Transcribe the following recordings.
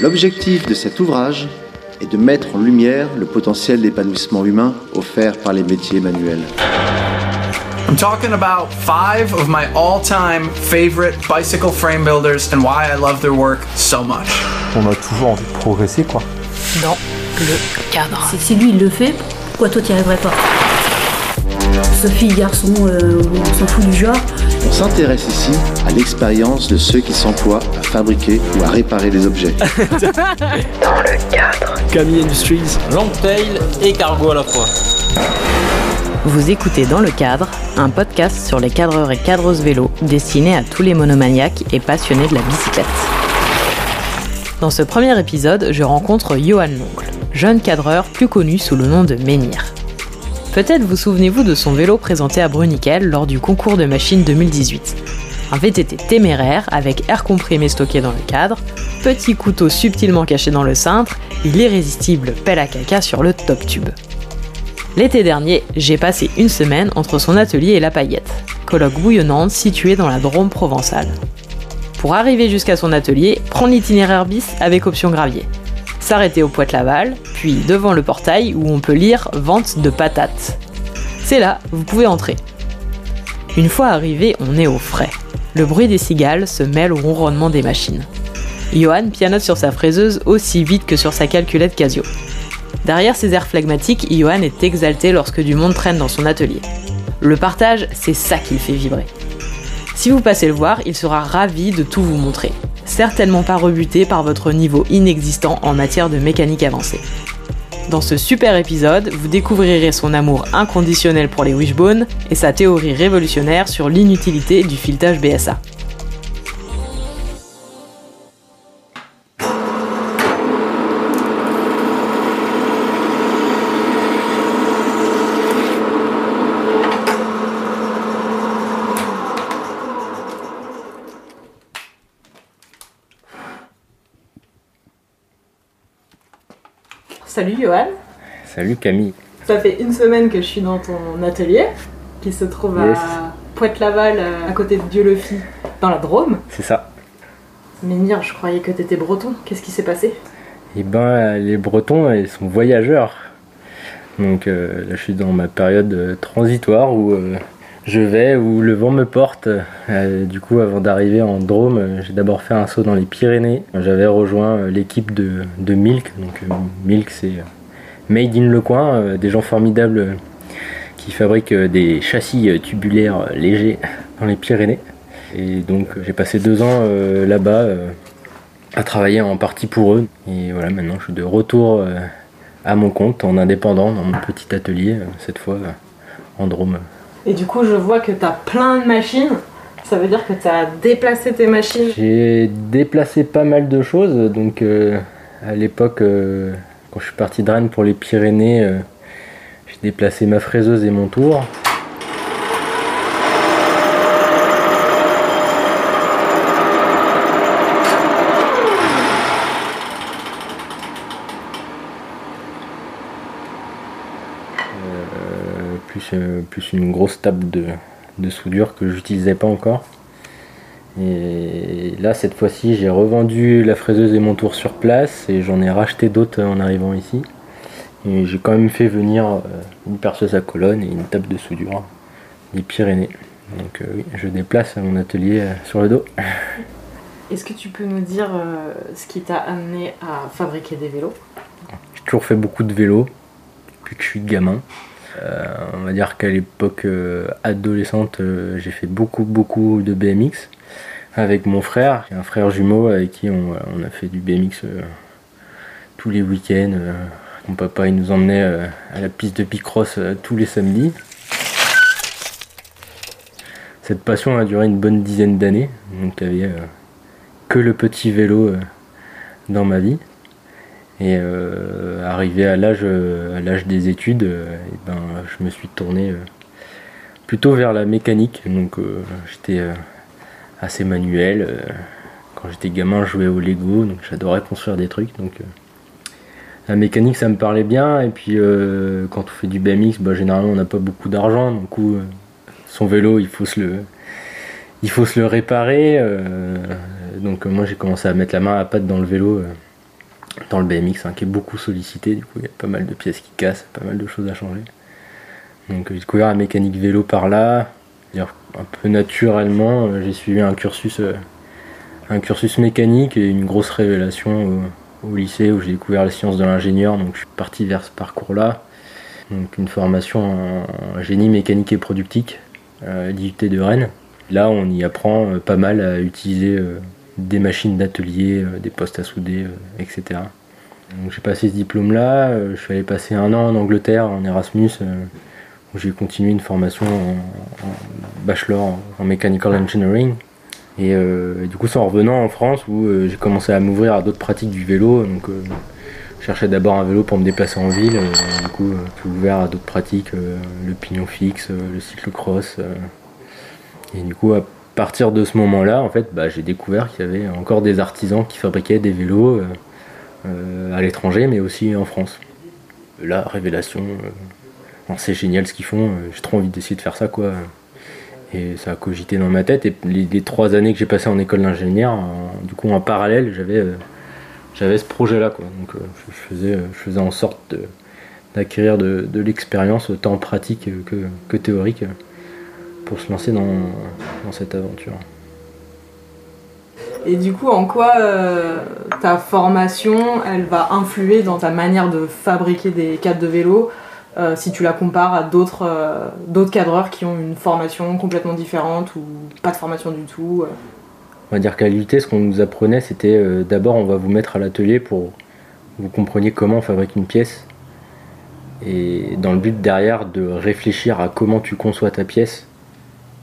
L'objectif de cet ouvrage est de mettre en lumière le potentiel d'épanouissement humain offert par les métiers manuels. I'm talking about five of my all-time favorite bicycle frame builders and why I love their work so much. On a toujours envie de progresser, quoi. Dans le cadre. Si, si lui il le fait, pourquoi toi t'y arriverais pas? Sophie, garçon, euh, on s'en fout du genre. On s'intéresse ici à l'expérience de ceux qui s'emploient à fabriquer ou à réparer des objets. Dans le cadre. Camille Industries, Longtail et Cargo à la fois. Vous écoutez Dans le cadre, un podcast sur les cadreurs et cadreuses vélo destiné à tous les monomaniaques et passionnés de la bicyclette. Dans ce premier épisode, je rencontre Johan L'Oncle, jeune cadreur plus connu sous le nom de Menhir. Peut-être vous souvenez-vous de son vélo présenté à Bruniquel lors du concours de machines 2018. Un VTT téméraire avec air comprimé stocké dans le cadre, petit couteau subtilement caché dans le cintre l'irrésistible pelle à caca sur le top tube. L'été dernier, j'ai passé une semaine entre son atelier et la paillette, colloque bouillonnante située dans la Drôme provençale. Pour arriver jusqu'à son atelier, prendre l'itinéraire bis avec option gravier. S'arrêter au Poite-Laval, puis devant le portail où on peut lire Vente de patates. C'est là, vous pouvez entrer. Une fois arrivé, on est au frais. Le bruit des cigales se mêle au ronronnement des machines. Johan pianote sur sa fraiseuse aussi vite que sur sa calculette Casio. Derrière ses airs phlegmatiques, Johan est exalté lorsque du monde traîne dans son atelier. Le partage, c'est ça qui le fait vibrer. Si vous passez le voir, il sera ravi de tout vous montrer. Certainement pas rebuté par votre niveau inexistant en matière de mécanique avancée. Dans ce super épisode, vous découvrirez son amour inconditionnel pour les wishbones et sa théorie révolutionnaire sur l'inutilité du filetage BSA. Salut Johan, Salut Camille. ça fait une semaine que je suis dans ton atelier, qui se trouve Yes. à Pointe-Laval, à côté de Dieu-le-Fit, dans la Drôme. C'est ça. Menhir, je croyais que t'étais breton, qu'est-ce qui s'est passé? Et ben les Bretons ils sont voyageurs. Donc euh, là je suis dans ma période euh, transitoire où euh, je vais où le vent me porte. Euh, du coup avant d'arriver en Drôme, euh, j'ai d'abord fait un saut dans les Pyrénées. J'avais rejoint euh, l'équipe de, Milk. Donc Milk c'est Made in Le Coin, des gens formidables qui fabriquent des châssis tubulaires légers dans les Pyrénées. Et donc j'ai passé deux ans là-bas à travailler en partie pour eux. Et voilà, maintenant je suis de retour à mon compte, en indépendant, dans mon petit atelier, cette fois en Drôme. Et du coup, je vois que t'as plein de machines, ça veut dire que t'as déplacé tes machines. J'ai déplacé pas mal de choses, donc euh, à l'époque, euh, quand je suis parti de Rennes pour les Pyrénées, euh, j'ai déplacé ma fraiseuse et mon tour. Euh, plus, une grosse table de, de soudure que j'utilisais pas encore. Et là, cette fois-ci, j'ai revendu la fraiseuse et mon tour sur place et j'en ai racheté d'autres en arrivant ici. Et j'ai quand même fait venir euh, une perceuse à colonne et une table de soudure des Pyrénées. Donc euh, oui, je déplace mon atelier sur le dos. Est-ce que tu peux nous dire ce qui t'a amené à fabriquer des vélos? J'ai toujours fait beaucoup de vélo depuis que je suis gamin. Euh, on va dire qu'à l'époque euh, adolescente, euh, j'ai fait beaucoup beaucoup de BMX avec mon frère. Un frère jumeau avec qui on, a fait du BMX tous les week-ends. mon papa il nous emmenait à la piste de Picross tous les samedis. Cette passion a duré une bonne dizaine d'années, donc il que le petit vélo dans ma vie. Et euh, arrivé à l'âge euh, à l'âge des études, euh, eh ben, je me suis tourné plutôt vers la mécanique. Donc j'étais assez manuel. quand j'étais gamin, je jouais au Lego, donc j'adorais construire des trucs. Donc la mécanique, ça me parlait bien. Et puis quand on fait du BMX, bah, généralement on n'a pas beaucoup d'argent. Du coup, son vélo, il faut se le, il faut se le réparer. donc moi j'ai commencé à mettre la main à la pâte dans le vélo. Dans le BMX hein, qui est beaucoup sollicité. Du coup, il y a pas mal de pièces qui cassent, pas mal de choses à changer. Donc j'ai découvert la mécanique vélo par là. Un peu naturellement, euh, j'ai suivi un cursus, euh, un cursus mécanique et une grosse révélation au, lycée où j'ai découvert les sciences de l'ingénieur. Donc je suis parti vers ce parcours-là. Donc une formation en génie mécanique et productique à l'IUT de Rennes. Là, on y apprend pas mal à utiliser des machines d'atelier, des postes à souder, etc. J'ai passé ce diplôme-là, je suis allé passer un an en Angleterre en Erasmus où j'ai continué une formation en, bachelor en, mechanical engineering. Euh, et, du coup, c'est en revenant en France où euh, j'ai commencé à m'ouvrir à d'autres pratiques du vélo. Donc, euh, je cherchais d'abord un vélo pour me déplacer en ville. du coup, j'ai ouvert à d'autres pratiques, le pignon fixe, le cyclocross. et du coup, partir de ce moment-là, en fait, bah, j'ai découvert qu'il y avait encore des artisans qui fabriquaient des vélos à l'étranger, mais aussi en France. La révélation c'est génial ce qu'ils font, euh, j'ai trop envie d'essayer de faire ça quoi. Et ça a cogité dans ma tête. Et les, trois années que j'ai passées en école d'ingénieur, du coup en parallèle, j'avais euh, ce projet-là. Quoi. Euh, je, faisais, je faisais en sorte d'acquérir de, l'expérience autant pratique que, théorique pour se lancer dans, cette aventure. Et du coup, en quoi ta formation, elle va influer dans ta manière de fabriquer des cadres de vélo euh, si tu la compares à d'autres euh, d'autres cadreurs qui ont une formation complètement différente ou pas de formation du tout euh? On va dire qu'à l'UT, ce qu'on nous apprenait, c'était d'abord on va vous mettre à l'atelier pour que vous compreniez comment on fabrique une pièce. Et dans le but derrière de réfléchir à comment tu conçois ta pièce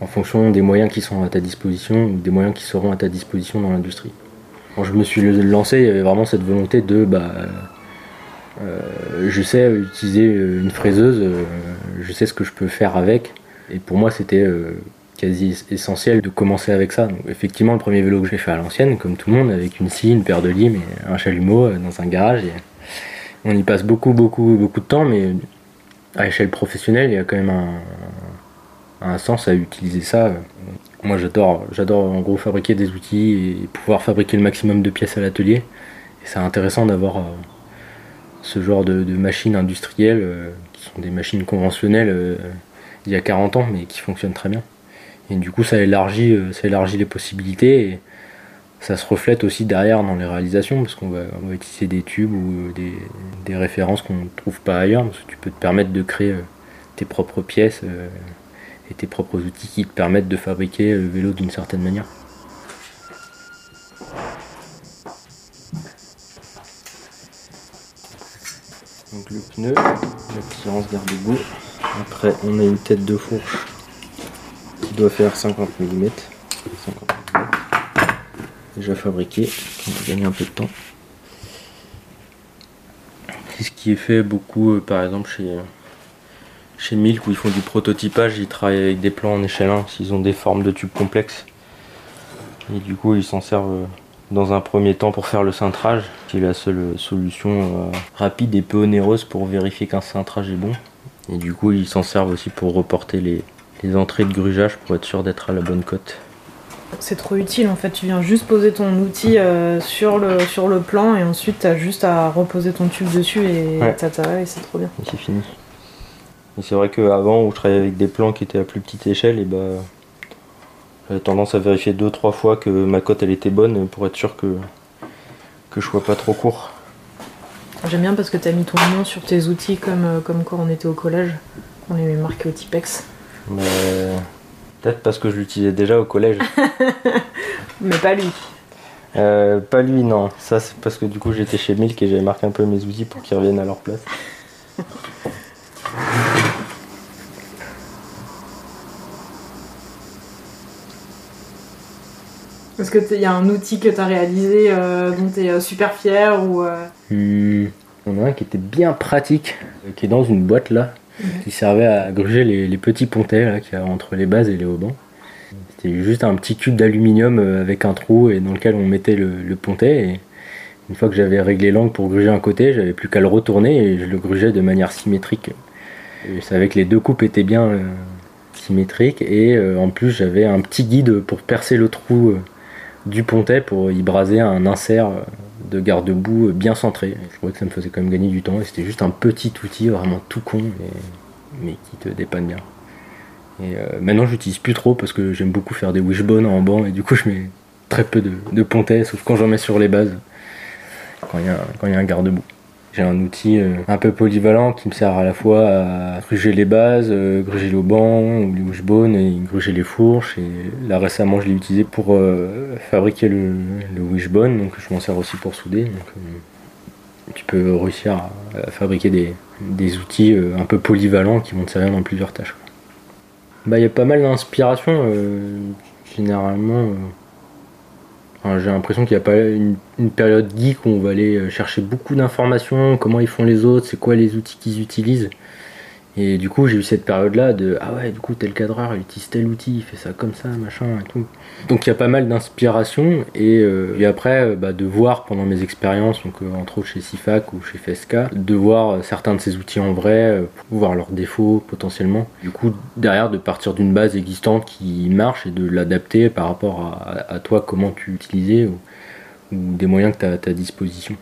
en fonction des moyens qui sont à ta disposition ou des moyens qui seront à ta disposition dans l'industrie. Quand je me suis lancé, il y avait vraiment cette volonté de bah, euh, je sais utiliser euh, une fraiseuse, euh, je sais ce que je peux faire avec. Et pour moi, c'était quasi essentiel de commencer avec ça. Donc, effectivement, le premier vélo que j'ai fait à l'ancienne, comme tout le monde, avec une scie, une paire de limes et un chalumeau dans un garage. on y passe beaucoup, beaucoup, beaucoup de temps, mais à échelle professionnelle, il y a quand même un, un sens à utiliser ça. Moi, j'adore, j'adore en gros fabriquer des outils et pouvoir fabriquer le maximum de pièces à l'atelier. Et c'est intéressant d'avoir ce genre de, machines industrielles, euh, qui sont des machines conventionnelles euh, il y a 40 ans, mais qui fonctionnent très bien. Et du coup, ça élargit, euh, ça élargit les possibilités et ça se reflète aussi derrière dans les réalisations, parce qu'on va, utiliser des tubes ou des, références qu'on ne trouve pas ailleurs, parce que tu peux te permettre de créer tes propres pièces et tes propres outils qui te permettent de fabriquer le vélo d'une certaine manière. Donc le pneu, l'attirance garde-boue. Après on a une tête de fourche qui doit faire 50 mm. Déjà fabriqué, on va gagner un peu de temps. C'est ce qui est fait beaucoup euh, par exemple chez, euh, chez Milk où ils font du prototypage, ils travaillent avec des plans en échelle 1 s'ils ont des formes de tubes complexes. Et du coup ils s'en servent euh, dans un premier temps pour faire le cintrage, qui est la seule solution euh, rapide et peu onéreuse pour vérifier qu'un cintrage est bon. Et du coup, ils s'en servent aussi pour reporter les, entrées de grugeage pour être sûr d'être à la bonne cote. C'est trop utile en fait, tu viens juste poser ton outil euh, sur, le, sur le plan et ensuite tu as juste à reposer ton tube dessus et ouais. et c'est trop bien. Et c'est fini. Et c'est vrai qu'avant où je travaillais avec des plans qui étaient à plus petite échelle, et bah j'avais tendance à vérifier deux trois fois que ma cote elle était bonne pour être sûr que, que je sois pas trop court. J'aime bien parce que tu as mis ton nom sur tes outils comme, euh, comme quand on était au collège. On les marqué au Tipex. Mais peut-être parce que je l'utilisais déjà au collège. Mais pas lui. Euh, pas lui, non. Ça, c'est parce que du coup, j'étais chez Milk et j'avais marqué un peu mes outils pour qu'ils reviennent à leur place. Est-ce qu'il y a un outil que tu as réalisé euh, dont tu es euh, super fier ou euh hmm, On a un qui était bien pratique, qui est dans une boîte là, qui servait à gruger les, petits pontets qu'il y a entre les bases et les haubans. C'était juste un petit cube d'aluminium avec un trou et dans lequel on mettait le, pontet. Et une fois que j'avais réglé l'angle pour gruger un côté, j'avais plus qu'à le retourner et je le grugeais de manière symétrique. je savais que les deux coupes étaient bien symétriques et en plus j'avais un petit guide pour percer le trou du pontet pour y braser un insert euh, de garde-boue bien centré. Je trouvais que ça me faisait quand même gagner du temps et c'était juste un petit outil vraiment tout con mais, qui te dépanne bien. Et euh, maintenant j'utilise plus trop parce que j'aime beaucoup faire des wishbones en banc et du coup je mets très peu de, de pontet sauf quand j'en mets sur les bases quand il y a un garde-boue. J'ai un outil euh, un peu polyvalent qui me sert à la fois à gruger les bases, euh, gruger le banc ou les wishbones et gruger les fourches. Et là récemment, je l'ai utilisé pour euh, fabriquer le, wishbone, donc je m'en sers aussi pour souder. tu peux réussir à, fabriquer des, outils un peu polyvalents qui vont te servir dans plusieurs tâches. Bah, il y a pas mal d'inspiration. généralement, j'ai l'impression qu'il n'y a pas une, période geek où on va aller euh, chercher beaucoup d'informations, comment ils font les autres, c'est quoi les outils qu'ils utilisent. Et du coup, j'ai eu cette période-là de ah ouais, du coup, tel cadreur il utilise tel outil, il fait ça comme ça, machin et tout. Donc il y a pas mal d'inspiration et, euh, après euh, bah, de voir pendant mes expériences, donc entre autres chez SIFAC ou chez FSK, de voir certains de ces outils en vrai, voir leurs défauts potentiellement. Du coup, derrière, de partir d'une base existante qui marche et de l'adapter par rapport à, toi, comment tu utilisais ou, des moyens que tu as à ta disposition.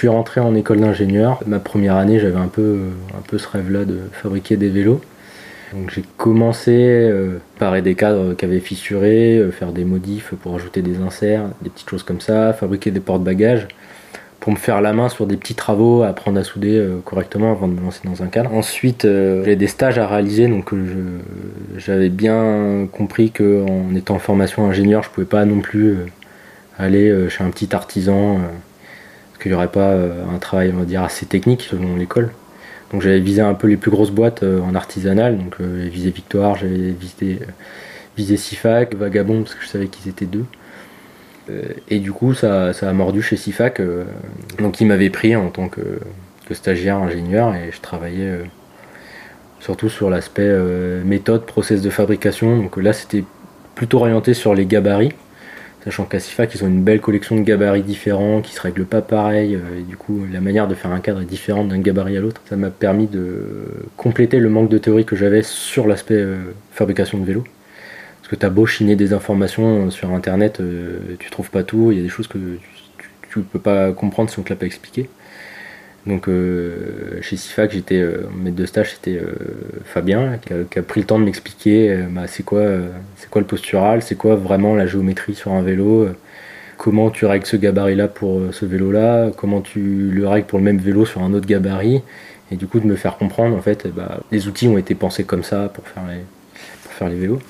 Suis rentré en école d'ingénieur. Ma première année, j'avais un peu, un peu ce rêve-là de fabriquer des vélos. Donc j'ai commencé euh, par des cadres qui avaient fissuré, euh, faire des modifs pour ajouter des inserts, des petites choses comme ça, fabriquer des porte-bagages pour me faire la main sur des petits travaux, apprendre à souder euh, correctement avant de me lancer dans un cadre. Ensuite, j'ai des stages à réaliser, donc j'avais bien compris qu'en étant en formation ingénieur, je pouvais pas non plus aller chez un petit artisan qu'il n'y aurait pas euh, un travail, on va dire, assez technique selon l'école. Donc j'avais visé un peu les plus grosses boîtes euh, en artisanal, donc euh, j'avais visé Victoire, j'avais visé, visé Sifac, Vagabond, parce que je savais qu'ils étaient deux. Et du coup, ça, a mordu chez Sifac. Donc, ils m'avaient pris en tant que, stagiaire ingénieur et je travaillais surtout sur l'aspect méthode, process de fabrication. Donc là, c'était plutôt orienté sur les gabarits. Sachant qu'à Sifac, ils ont une belle collection de gabarits différents qui se règlent pas pareil. Euh, et du coup, la manière de faire un cadre est différente d'un gabarit à l'autre. Ça m'a permis de compléter le manque de théorie que j'avais sur l'aspect euh, fabrication de vélo. Parce que tu as beau chiner des informations euh, sur internet, tu trouves pas tout. Il y a des choses que tu, ne peux pas comprendre si on te l'a pas expliqué. Donc euh, chez SIFAC, j'étais euh, maître de stage, c'était euh, Fabien qui a, pris le temps de m'expliquer bah, c'est quoi, c'est quoi le postural, c'est quoi vraiment la géométrie sur un vélo, comment tu règles ce gabarit-là pour ce vélo-là, comment tu le règles pour le même vélo sur un autre gabarit, et du coup de me faire comprendre en fait, bah, les outils ont été pensés comme ça pour faire les, pour faire les vélos.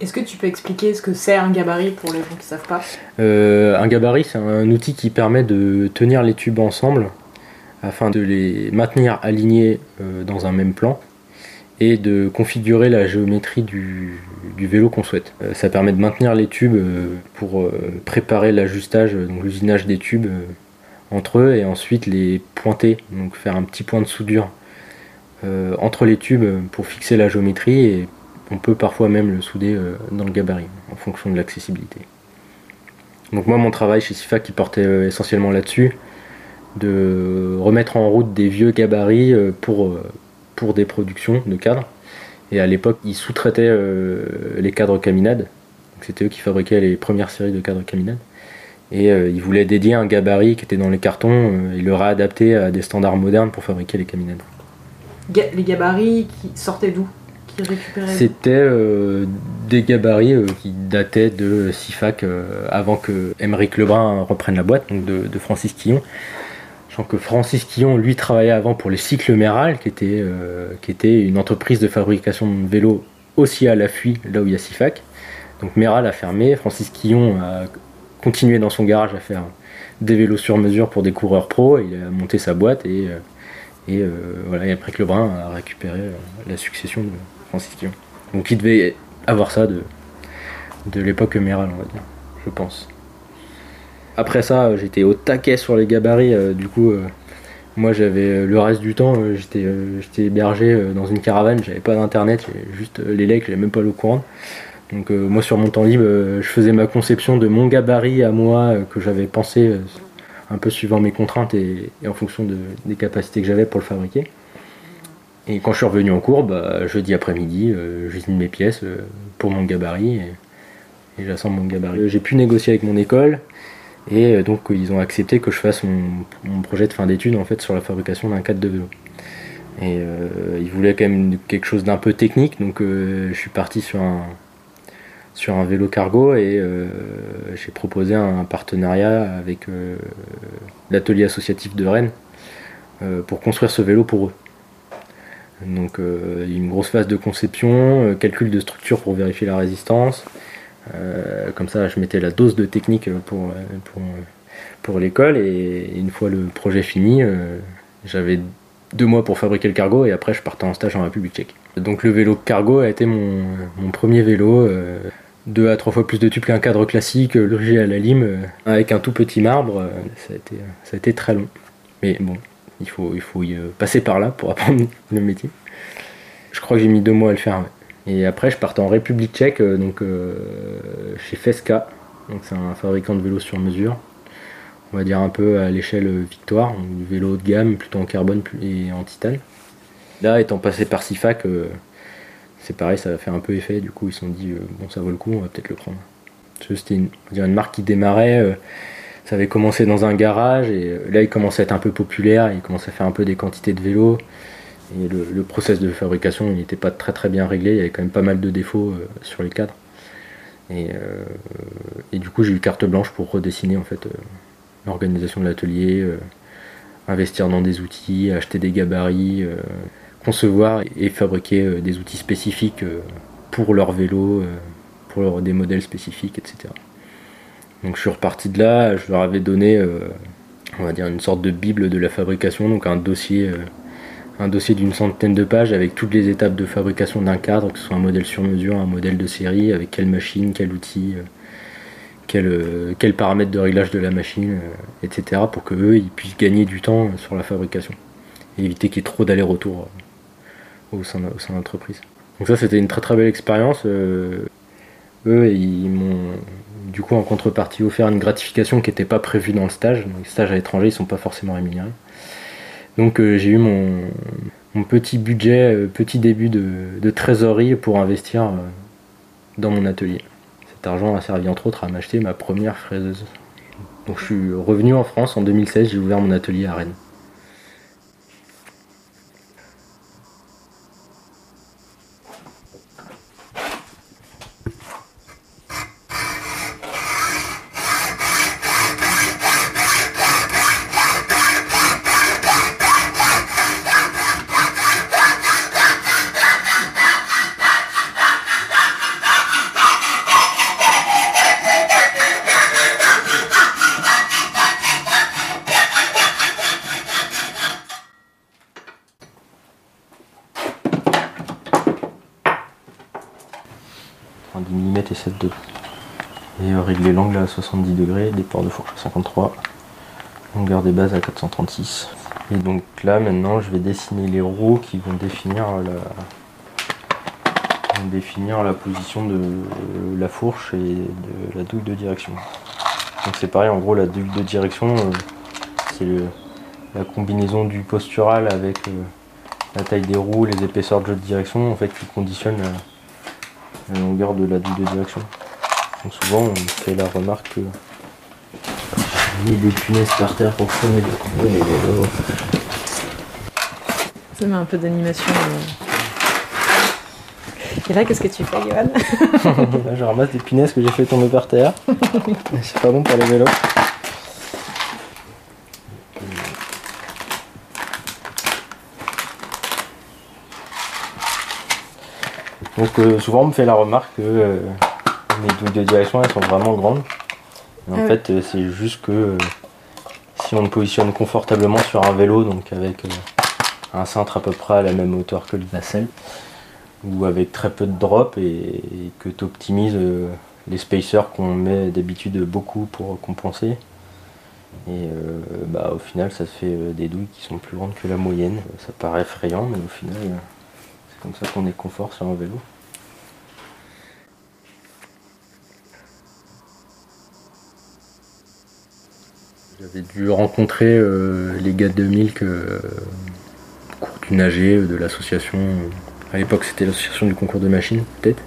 Est-ce que tu peux expliquer ce que c'est un gabarit pour les gens qui ne savent pas? Un gabarit, c'est un outil qui permet de tenir les tubes ensemble afin de les maintenir alignés euh, dans un même plan et de configurer la géométrie du, vélo qu'on souhaite. Euh, ça permet de maintenir les tubes euh, pour préparer l'ajustage, donc l'usinage des tubes entre eux et ensuite les pointer, donc faire un petit point de soudure entre les tubes pour fixer la géométrie et on peut parfois même le souder dans le gabarit en fonction de l'accessibilité. Donc moi mon travail chez SIFA qui portait essentiellement là-dessus, de remettre en route des vieux gabarits euh, pour, euh, pour des productions de cadres. Et à l'époque, ils sous-traitaient euh, les cadres caminades. C'était eux qui fabriquaient les premières séries de cadres caminades. Et ils voulaient dédier un gabarit qui était dans les cartons et le réadapter à des standards modernes pour fabriquer les caminades. les gabarits qui sortaient d'où? C'était des gabarits qui dataient de SIFAC avant que Émeric Lebrun reprenne la boîte, donc de, de Francis Quillon que Francis Quillon, lui, travaillait avant pour les Cycles Méral, qui était, euh, une entreprise de fabrication de vélos aussi à l'affût, là où il y a Sifac. Donc Méral a fermé, Francis Quillon a continué dans son garage à faire des vélos sur mesure pour des coureurs pro, il a monté sa boîte et, euh, euh, après que Lebrun a récupéré la succession de Francis Quillon. Donc il devait avoir ça de, de l'époque Méral, on va dire, je pense. Après ça, j'étais au taquet sur les gabarits. Euh, du coup, euh, Moi, j'avais le reste du temps, euh, j'étais euh, hébergé euh, dans une caravane, j'avais pas d'internet, juste euh, les legs, j'avais même pas l'eau courante. Donc euh, moi, sur mon temps libre, euh, je faisais ma conception de mon gabarit à moi euh, que j'avais pensé euh, un peu suivant mes contraintes et, en fonction de- des capacités que j'avais pour le fabriquer. Et quand je suis revenu en cours, bah, jeudi après-midi, euh, j'usine mes pièces euh, pour mon gabarit et, j'assemble mon gabarit. Euh, J'ai pu négocier avec mon école et euh, donc ils ont accepté que je fasse mon, projet de fin d'études en fait sur la fabrication d'un cadre de vélo. Et euh, ils voulaient quand même quelque chose d'un peu technique, donc euh, je suis parti sur un, sur un vélo cargo et j'ai proposé un partenariat avec l'atelier associatif de Rennes pour construire ce vélo pour eux. Donc une grosse phase de conception, calcul de structure pour vérifier la résistance. Euh, comme ça, je mettais la dose de technique pour, pour, pour l'école et une fois le projet fini, euh, j'avais deux mois pour fabriquer le cargo et après je partais en stage en République tchèque. Donc le vélo cargo a été mon, mon premier vélo. euh, deux à trois fois plus de tubes qu'un cadre classique, logé à la lime, avec un tout petit marbre. ça, a été, ça a été très long. Mais bon, il faut, il faut y passer par là pour apprendre le métier. Je crois que j'ai mis deux mois à le faire. Et après, je partais en République tchèque, euh, donc euh, chez Feska. Donc c'est un fabricant de vélos sur mesure. On va dire un peu à l'échelle euh, Victoire, du vélo haut de gamme, plutôt en carbone et en titane. Là, étant passé par Sifac, c'est pareil, ça a fait un peu effet. Du coup, ils se sont dit, bon, ça vaut le coup, on va peut-être le prendre. C'était une, une marque qui démarrait. ça avait commencé dans un garage et là, il commençait à être un peu populaire. Il commençait à faire un peu des quantités de vélos. Et le, le process de fabrication, n'était pas très très bien réglé. Il y avait quand même pas mal de défauts euh, sur les cadres. Et, euh, et du coup, j'ai eu carte blanche pour redessiner en fait euh, l'organisation de l'atelier, investir dans des outils, acheter des gabarits, concevoir et fabriquer des outils spécifiques pour leur vélo, pour leur- des modèles spécifiques, etc. Donc je suis reparti de là, je leur avais donné, on va dire, une sorte de bible de la fabrication, donc un dossier, un dossier d'une centaine de pages avec toutes les étapes de fabrication d'un cadre, que ce soit un modèle sur mesure, un modèle de série, avec quelle machine, quel outil, euh, quel, euh, quel paramètre de réglage de la machine, euh, etc. pour que eux puissent gagner du temps sur la fabrication et éviter qu'il y ait trop d'allers-retours au sein de, l'entreprise. Donc ça c'était une très très belle expérience. eux ils m'ont du coup en contrepartie offert une gratification qui n'était pas prévue dans le stage. Les stages à l'étranger ils sont pas forcément rémunérés. Donc euh, j'ai eu mon, petit budget, euh, petit début de, de trésorerie pour investir euh, dans mon atelier. Cet argent a servi entre autres à m'acheter ma première fraiseuse. Donc je suis revenu en France en 2016, j'ai ouvert mon atelier à Rennes. Un 10 mm et 7,2. Et euh, régler l'angle à 70 degrés, des ports de fourche à 53, longueur des bases à 436. Et donc là maintenant je vais dessiner les roues qui vont définir la, position de la fourche et de la douille de direction. Donc c'est pareil en gros la douille de direction euh, c'est la combinaison du postural avec euh, la taille des roues, les épaisseurs de jeu de direction en fait qui conditionnent la, la longueur de la douille de direction. Donc souvent on me fait la remarque que j'ai mis des punaises par terre pour freiner les, vélos. Ça met un peu d'animation. Et là, qu'est-ce que tu fais, Johan Là je ramasse des punaises que j'ai fait tomber par terre. C'est pas bon pour les vélos. Donc euh, souvent on me fait la remarque que euh, mes douilles de direction elles sont vraiment grandes. Et en Ah fait euh, c'est juste que euh, si on me positionne confortablement sur un vélo, donc avec euh, un cintre à peu près à la même hauteur que le nacelle, ou avec très peu de drop et, et que tu optimises les spacers qu'on met d'habitude beaucoup pour compenser, Et euh, bah, au final, ça se fait des douilles qui sont plus grandes que la moyenne. Ça paraît effrayant, mais au final, c'est comme ça qu'on est confort sur un vélo. J'avais dû rencontrer euh, les gars de Milk euh, au cours du nager de l'association. À l'époque, c'était l'association du concours de machines, peut-être.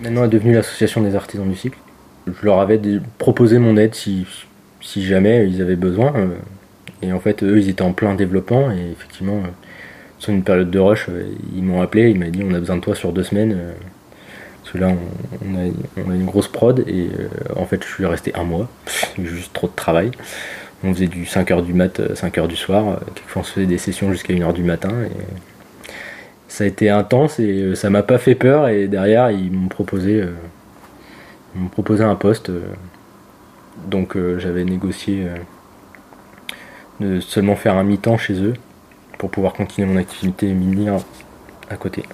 Maintenant, elle est devenue l'association des artisans du cycle. Je leur avais proposé mon aide si, si jamais ils avaient besoin. euh, Et en fait, eux, ils étaient en plein développement. Et effectivement, euh, sur une période de rush, euh, ils m'ont appelé. Ils m'ont dit on a besoin de toi sur deux semaines. Euh, Parce que là, on, a, une grosse prod. Et euh, en fait, je suis resté un mois. Juste trop de travail. On faisait du 5h du mat, 5h du soir. Euh, Quelquefois, on se faisait des sessions jusqu'à 1h du matin. Ça a été intense et euh, ça m'a pas fait peur. Et derrière, ils m'ont proposé, euh, un poste. euh, donc euh, j'avais négocié euh, de seulement faire un mi-temps chez eux pour pouvoir continuer mon activité minière à côté.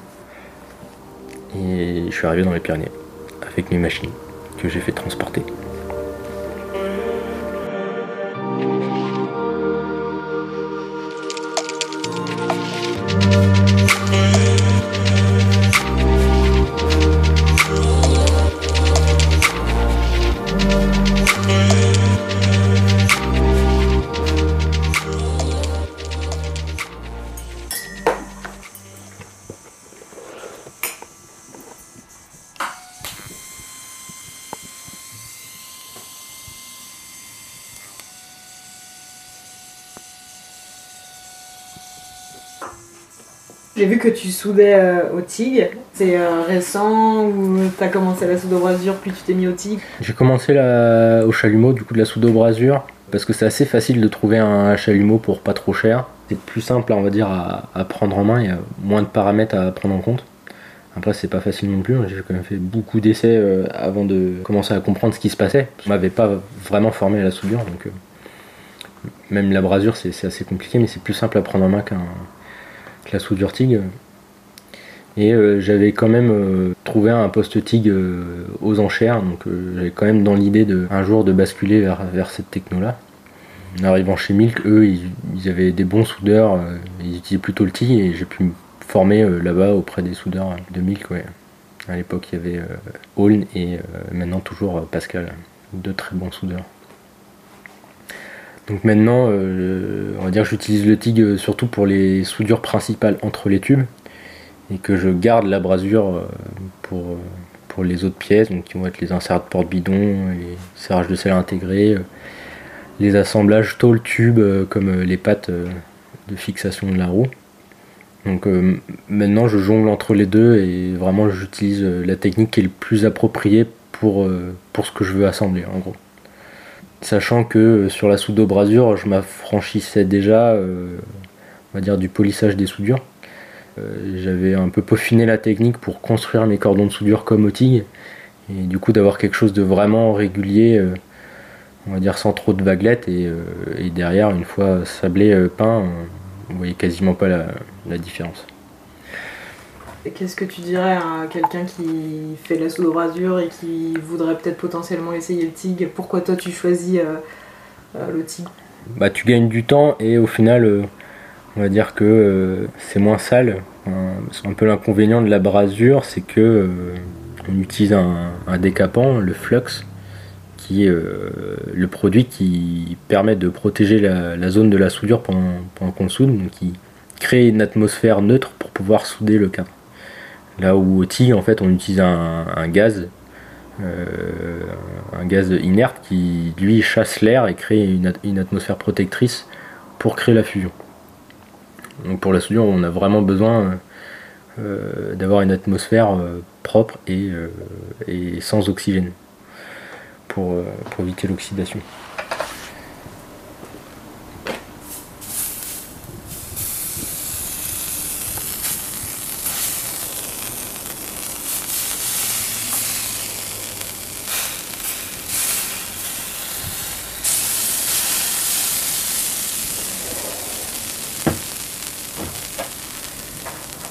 Et je suis arrivé dans les Pyrénées avec mes machines que j'ai fait transporter. Que tu soudais euh, au TIG. C'est euh, récent ou t'as commencé la soude brasure puis tu t'es mis au TIG? J'ai commencé la- au chalumeau, du coup de la soude brasure, parce que c'est assez facile de trouver un chalumeau pour pas trop cher. C'est plus simple, on va dire, à, prendre en main, il y a moins de paramètres à prendre en compte. Après, c'est pas facile non plus, j'ai quand même fait beaucoup d'essais euh, avant de commencer à comprendre ce qui se passait. On m'avait pas vraiment formé à la soudure, donc même la brasure c'est assez compliqué, mais c'est plus simple à prendre en main qu'un- la soudure TIG. Et euh, j'avais quand même euh, trouvé un poste TIG euh, aux enchères, donc j'avais quand même dans l'idée de un jour de basculer vers, cette techno-là. En arrivant chez Milk, eux, ils, avaient des bons soudeurs, ils utilisaient plutôt le TIG et j'ai pu me former là-bas auprès des soudeurs de Milk. À l'époque, il y avait Aulne et maintenant toujours Pascal, deux très bons soudeurs. Donc maintenant, euh, on va dire j'utilise le TIG euh, surtout pour les soudures principales entre les tubes et que je garde la brasure euh, pour, les autres pièces, donc qui vont être les inserts de porte-bidon, les serrages de sel intégrés, les assemblages tôle tube comme les pattes de fixation de la roue. Donc maintenant je jongle entre les deux et vraiment j'utilise la technique qui est le plus appropriée pour, pour ce que je veux assembler en gros. Sachant que euh, sur la soude brasure je m'affranchissais déjà euh, on du polissage des soudures. Euh, J'avais un peu peaufiné la technique pour construire mes cordons de soudure comme au TIG et du coup d'avoir quelque chose de vraiment régulier, on va dire sans trop de vaguelettes et, derrière une fois sablé peint, vous voyez quasiment pas la différence. Qu'est-ce que tu dirais à quelqu'un qui fait la au brasure et qui voudrait peut-être potentiellement essayer le TIG? Pourquoi toi tu choisis euh, euh, le TIG? Bah tu gagnes du temps et au final euh, on va dire que c'est moins sale. Un peu l'inconvénient de la brasure, c'est que on utilise un, décapant, le flux, qui est le produit qui permet de protéger la, la zone de la soudure pendant, pendant qu'on soude, donc qui crée une atmosphère neutre pour pouvoir souder le cadre. Là où au TIG, en fait, on utilise un, gaz, euh, un gaz inerte qui lui chasse l'air et crée une, at- une atmosphère protectrice pour créer la fusion. Donc pour la soudure, on a vraiment besoin euh, d'avoir une atmosphère euh, propre et, sans oxygène pour éviter l'oxydation.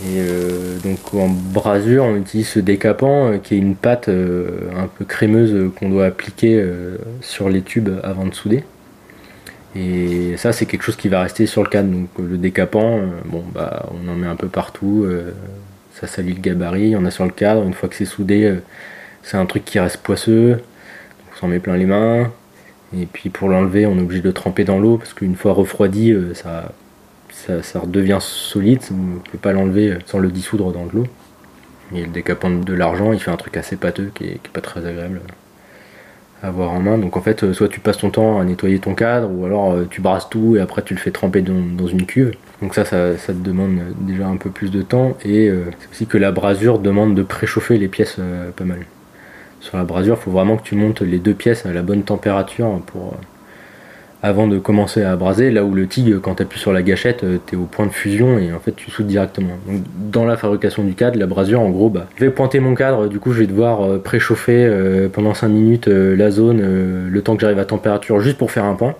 Et euh, donc en brasure, on utilise ce décapant euh, qui est une pâte euh, un peu crémeuse qu'on doit appliquer sur les tubes avant de souder. Et ça, c'est quelque chose qui va rester sur le cadre. Donc le décapant, bon, bah, on en met un peu partout. ça salit le gabarit. On a sur le cadre. Une fois que c'est soudé, c'est un truc qui reste poisseux. On s'en met plein les mains. Et puis pour l'enlever, on est obligé de le tremper dans l'eau parce qu'une fois refroidi, ça, ça, redevient solide. On ne peut pas l'enlever sans le dissoudre dans de l'eau. Et le décapant de l'argent, il fait un truc assez pâteux qui est, pas très agréable à avoir en main. Donc en fait, soit tu passes ton temps à nettoyer ton cadre, ou alors euh, tu brasses tout et après tu le fais tremper dans, une cuve. Donc ça, ça, ça te demande déjà un peu plus de temps. Et euh, c'est aussi que la brasure demande de préchauffer les pièces euh, pas mal. Sur la brasure, il faut vraiment que tu montes les deux pièces à la bonne température pour avant de commencer à braser. Là où le TIG, quand tu appuies sur la gâchette, tu es au point de fusion et en fait tu soudes directement. Dans la fabrication du cadre, la brasure, en gros, bah, je vais pointer mon cadre, du coup je vais devoir euh, préchauffer euh, pendant 5 minutes euh, la zone, euh, le temps que j'arrive à température, juste pour faire un point.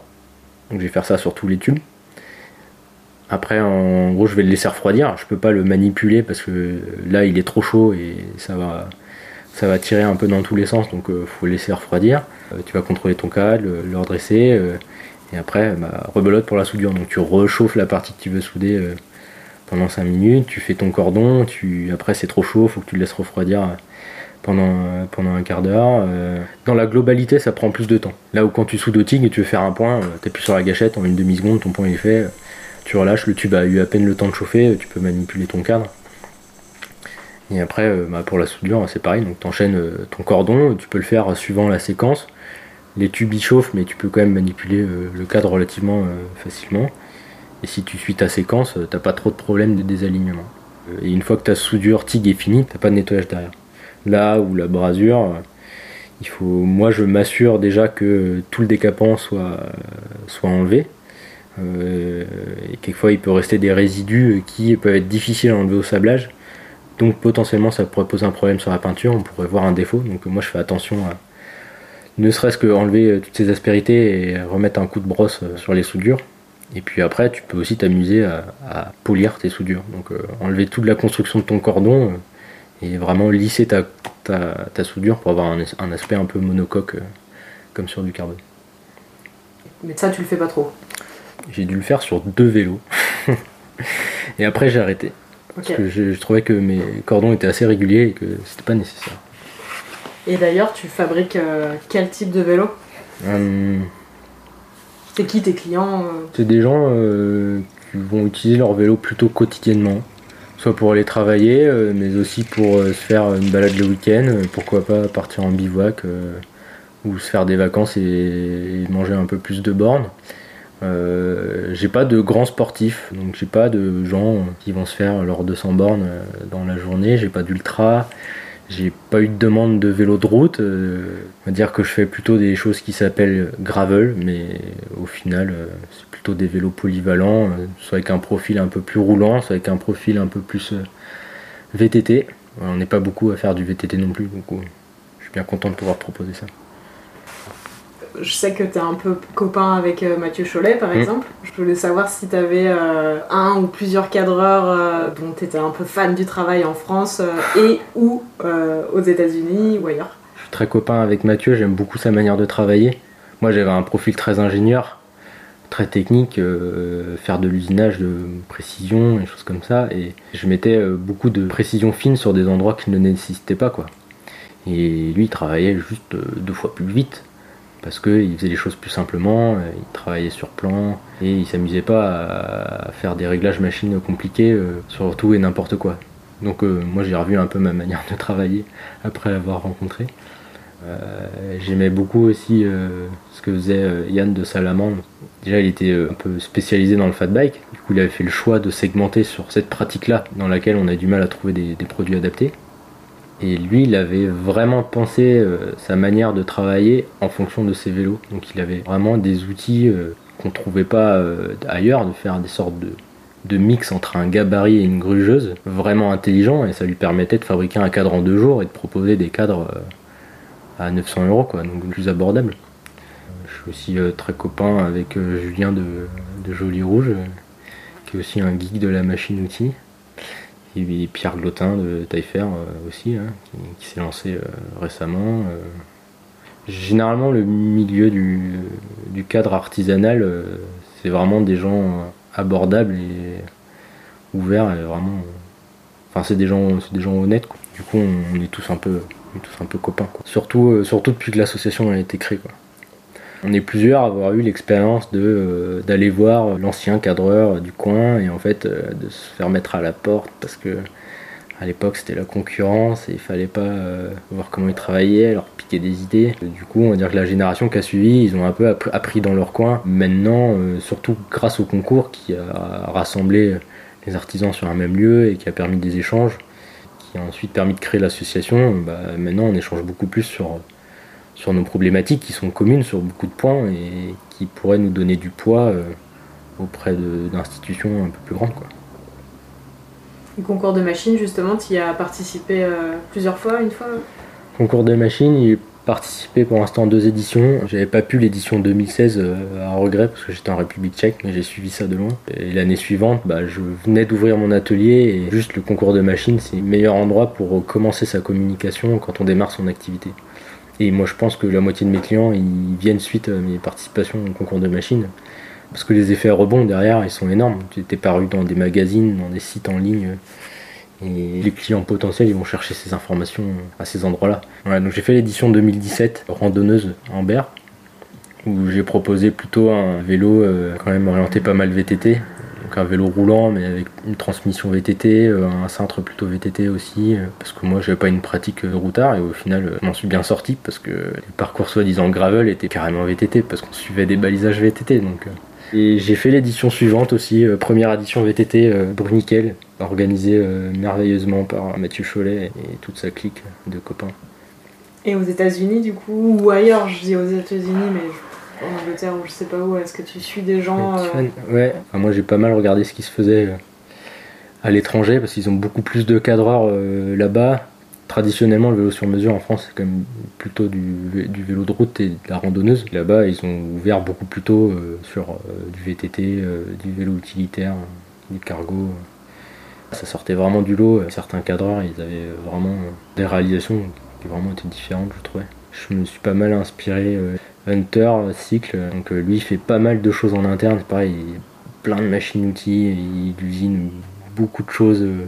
Donc je vais faire ça sur tous les tubes. Après, en gros, je vais le laisser refroidir. Je peux pas le manipuler parce que là, il est trop chaud et ça va, ça va tirer un peu dans tous les sens. Donc, il faut le laisser refroidir. Euh, tu vas contrôler ton cadre, le, redresser. euh, et après, bah, rebelote pour la soudure. Donc, tu réchauffes la partie que tu veux souder euh, pendant 5 minutes. Tu fais ton cordon. Tu... Après, c'est trop chaud. faut que tu le laisses refroidir euh, pendant, euh, pendant un quart d'heure. Dans la globalité, ça prend plus de temps. Là où quand tu soudes au TIG et tu veux faire un point, tu appuies sur la gâchette en une demi-seconde, ton point est fait. tu relâches, le tube a eu à peine le temps de chauffer, tu peux manipuler ton cadre. Et après, bah, pour la soudure, c'est pareil, donc tu enchaînes ton cordon, tu peux le faire suivant la séquence. Les tubes y chauffent, mais tu peux quand même manipuler euh, le cadre relativement euh, facilement. Et si tu suis ta séquence, euh, t'as pas trop de problèmes de désalignement. Et une fois que ta soudure TIG est finie, t'as pas de nettoyage derrière. Là où la brasure, il faut, moi je m'assure déjà que tout le décapant soit, soit enlevé. Et quelquefois il peut rester des résidus qui peuvent être difficiles à enlever au sablage. Donc potentiellement ça pourrait poser un problème sur la peinture, on pourrait voir un défaut. Donc moi je fais attention à ne serait-ce que enlever euh, toutes ces aspérités et remettre un coup de brosse euh, sur les soudures. Et puis après tu peux aussi t'amuser à, à polir tes soudures. Donc euh, enlever toute la construction de ton cordon et vraiment lisser ta, ta, ta soudure pour avoir un, aspect un peu monocoque euh, comme sur du carbone. Mais ça, tu le fais pas trop. J'ai dû le faire sur deux vélos. et après j'ai arrêté. Parce que je, je trouvais que mes cordons étaient assez réguliers et que c'était pas nécessaire. Et d'ailleurs, tu fabriques euh, quel type de vélo? Hum, C'est qui tes clients euh? c'est des gens euh, qui vont utiliser leur vélo plutôt quotidiennement. Soit pour aller travailler, euh, mais aussi pour euh, se faire une balade le week-end. euh, pourquoi pas partir en bivouac euh, ou se faire des vacances et, et manger un peu plus de bornes. Euh, j'ai pas de grands sportifs, donc j'ai pas de gens qui vont se faire leurs 200 bornes euh, dans la journée. J'ai pas d'ultra. J'ai pas eu de demande de vélo de route. euh, on va dire que je fais plutôt des choses qui s'appellent gravel, mais au final, euh, c'est plutôt des vélos polyvalents, euh, soit avec un profil un peu plus roulant, soit avec un profil un peu plus VTT. On n'est pas beaucoup à faire du VTT non plus, donc je suis bien content de pouvoir proposer ça. Je sais que tu es un peu copain avec euh, Mathieu Cholet, par Mm. exemple. Je voulais savoir si tu avais un ou plusieurs cadreurs euh, dont tu étais un peu fan du travail en France euh, et ou euh, aux États-Unis ou ailleurs. Je suis très copain avec Mathieu, j'aime beaucoup sa manière de travailler. Moi j'avais un profil très ingénieur, très technique, euh, faire de l'usinage de précision et choses comme ça. Et je mettais euh, beaucoup de précision fine sur des endroits qu'il ne nécessitait pas. quoi. Et lui il travaillait juste euh, deux fois plus vite. Parce qu'il faisait les choses plus simplement, euh, il travaillait sur plan et il s'amusait pas à, faire des réglages machines compliqués euh, sur tout et n'importe quoi. Donc euh, moi j'ai revu un peu ma manière de travailler après l'avoir rencontré. J'aimais beaucoup aussi ce que faisait Yann de Salamandre. Déjà, il était un peu spécialisé dans le fat bike. Du coup, il avait fait le choix de segmenter sur cette pratique-là, dans laquelle on a du mal à trouver des produits adaptés. Et lui, il avait vraiment pensé euh, sa manière de travailler en fonction de ses vélos. Donc, il avait vraiment des outils euh, qu'on trouvait pas euh, ailleurs, de faire des sortes de, mix entre un gabarit et une grugeuse, vraiment intelligent, et ça lui permettait de fabriquer un cadre en deux jours et de proposer des cadres à 900 euros, quoi, donc plus abordable. Je suis aussi très copain avec Julien de, de Joli Rouge, qui est aussi un geek de la machine outil. Pierre Glotin de Taillefer euh, aussi, hein, qui, s'est lancé euh, récemment. euh. Généralement, le milieu du, cadre artisanal, c'est vraiment des gens abordables et ouverts et vraiment. Enfin, c'est des gens, c'est des gens honnêtes. Du coup, on est tous un peu, tous un peu copains. Surtout, depuis que l'association a été créée. On est plusieurs à avoir eu l'expérience euh, d'aller voir l'ancien cadreur du coin et en fait euh, de se faire mettre à la porte parce que à l'époque c'était la concurrence et il fallait pas euh, voir comment ils travaillaient, leur piquer des idées. Du coup, on va dire que la génération qui a suivi, ils ont un peu appris- dans leur coin. Maintenant, surtout grâce au concours qui a rassemblé les artisans sur un même lieu et qui a permis des échanges, qui a ensuite permis de créer l'association, bah, maintenant on échange beaucoup plus sur sur nos problématiques qui sont communes sur beaucoup de points et qui pourraient nous donner du poids euh, auprès d'institutions un peu plus grandes. Quoi. Le concours de machines, justement, tu y as participé euh, plusieurs fois, une fois Concours de machines, j'ai participé pour l'instant à deux éditions. J'avais pas pu l'édition 2016 euh, à regret parce que j'étais en République tchèque, mais j'ai suivi ça de loin. Et l'année suivante, bah, je venais d'ouvrir mon atelier et juste le concours de machines, c'est le meilleur endroit pour commencer sa communication quand on démarre son activité. Et moi, je pense que la moitié de mes clients, ils viennent suite à mes participations au concours de machines. Parce que les effets rebonds derrière, ils sont énormes. Tu étais paru dans des magazines, dans des sites en ligne. Et les clients potentiels, ils vont chercher ces informations à ces endroits-là. Donc j'ai fait l'édition 2017, randonneuse en Berre, où j'ai proposé plutôt un vélo euh, quand même orienté pas mal VTT. Un vélo roulant, mais avec une transmission VTT, euh, un cintre plutôt VTT aussi, euh, parce que moi j'avais pas une pratique de routard, et au final euh, je m'en suis bien sorti, parce que les parcours soi-disant gravel étaient carrément VTT, parce qu'on suivait des balisages VTT. Donc, euh, et j'ai fait l'édition suivante aussi, euh, première édition VTT euh, Bruniquel, organisée euh, merveilleusement par Mathieu Cholet et toute sa clique de copains. Et aux États-Unis, du coup, ou ailleurs, je dis aux États-Unis, mais je- en Angleterre ou je sais pas où, est-ce que tu suis des gens Ouais, euh, Ouais, Enfin, moi j'ai pas mal regardé ce qui se faisait euh, à l'étranger parce qu'ils ont beaucoup plus de cadreurs euh, là-bas. Traditionnellement, le vélo sur mesure en France, c'est quand même plutôt du, vé- du vélo de route et de la randonneuse. Là-bas, ils ont ouvert beaucoup plus tôt sur du VTT, du vélo utilitaire, du cargo. Ça sortait vraiment du lot. Certains cadreurs, ils avaient vraiment des réalisations qui vraiment étaient différentes, je trouvais. Je me suis pas mal inspiré Hunter euh, Cycle, donc euh, lui il fait pas mal de choses en interne, pareil, il a plein de machines-outils, il usine beaucoup de choses, euh,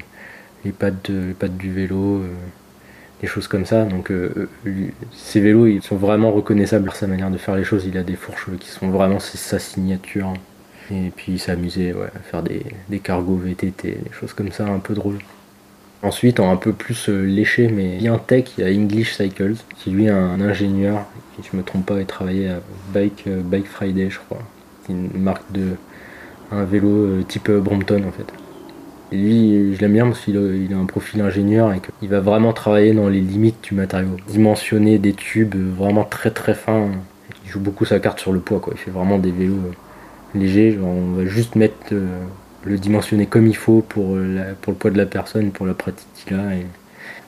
les pattes, les pattes du vélo, euh, des choses comme ça. Donc euh, ces vélos ils sont vraiment reconnaissables par sa manière de faire les choses, il a des fourches qui sont vraiment sa signature. Et puis il s'amusait ouais, à faire des, des cargos VTT, des choses comme ça un peu drôles. Ensuite, en un peu plus euh, léché, mais bien tech, il y a English Cycles, qui lui est un ingénieur, qui, si je me trompe pas, il travaillait à Bike, euh, Bike Friday, je crois. Une marque de. un vélo euh, type Brompton en fait. Et lui, je l'aime bien parce qu'il a, un profil ingénieur et qu'il va vraiment travailler dans les limites du matériau. Dimensionner des tubes vraiment très très fins. Il joue beaucoup sa carte sur le poids, quoi. Il fait vraiment des vélos légers, on va juste mettre. Le dimensionner comme il faut pour, euh, pour le poids de la personne, pour la pratique qu'il a. Il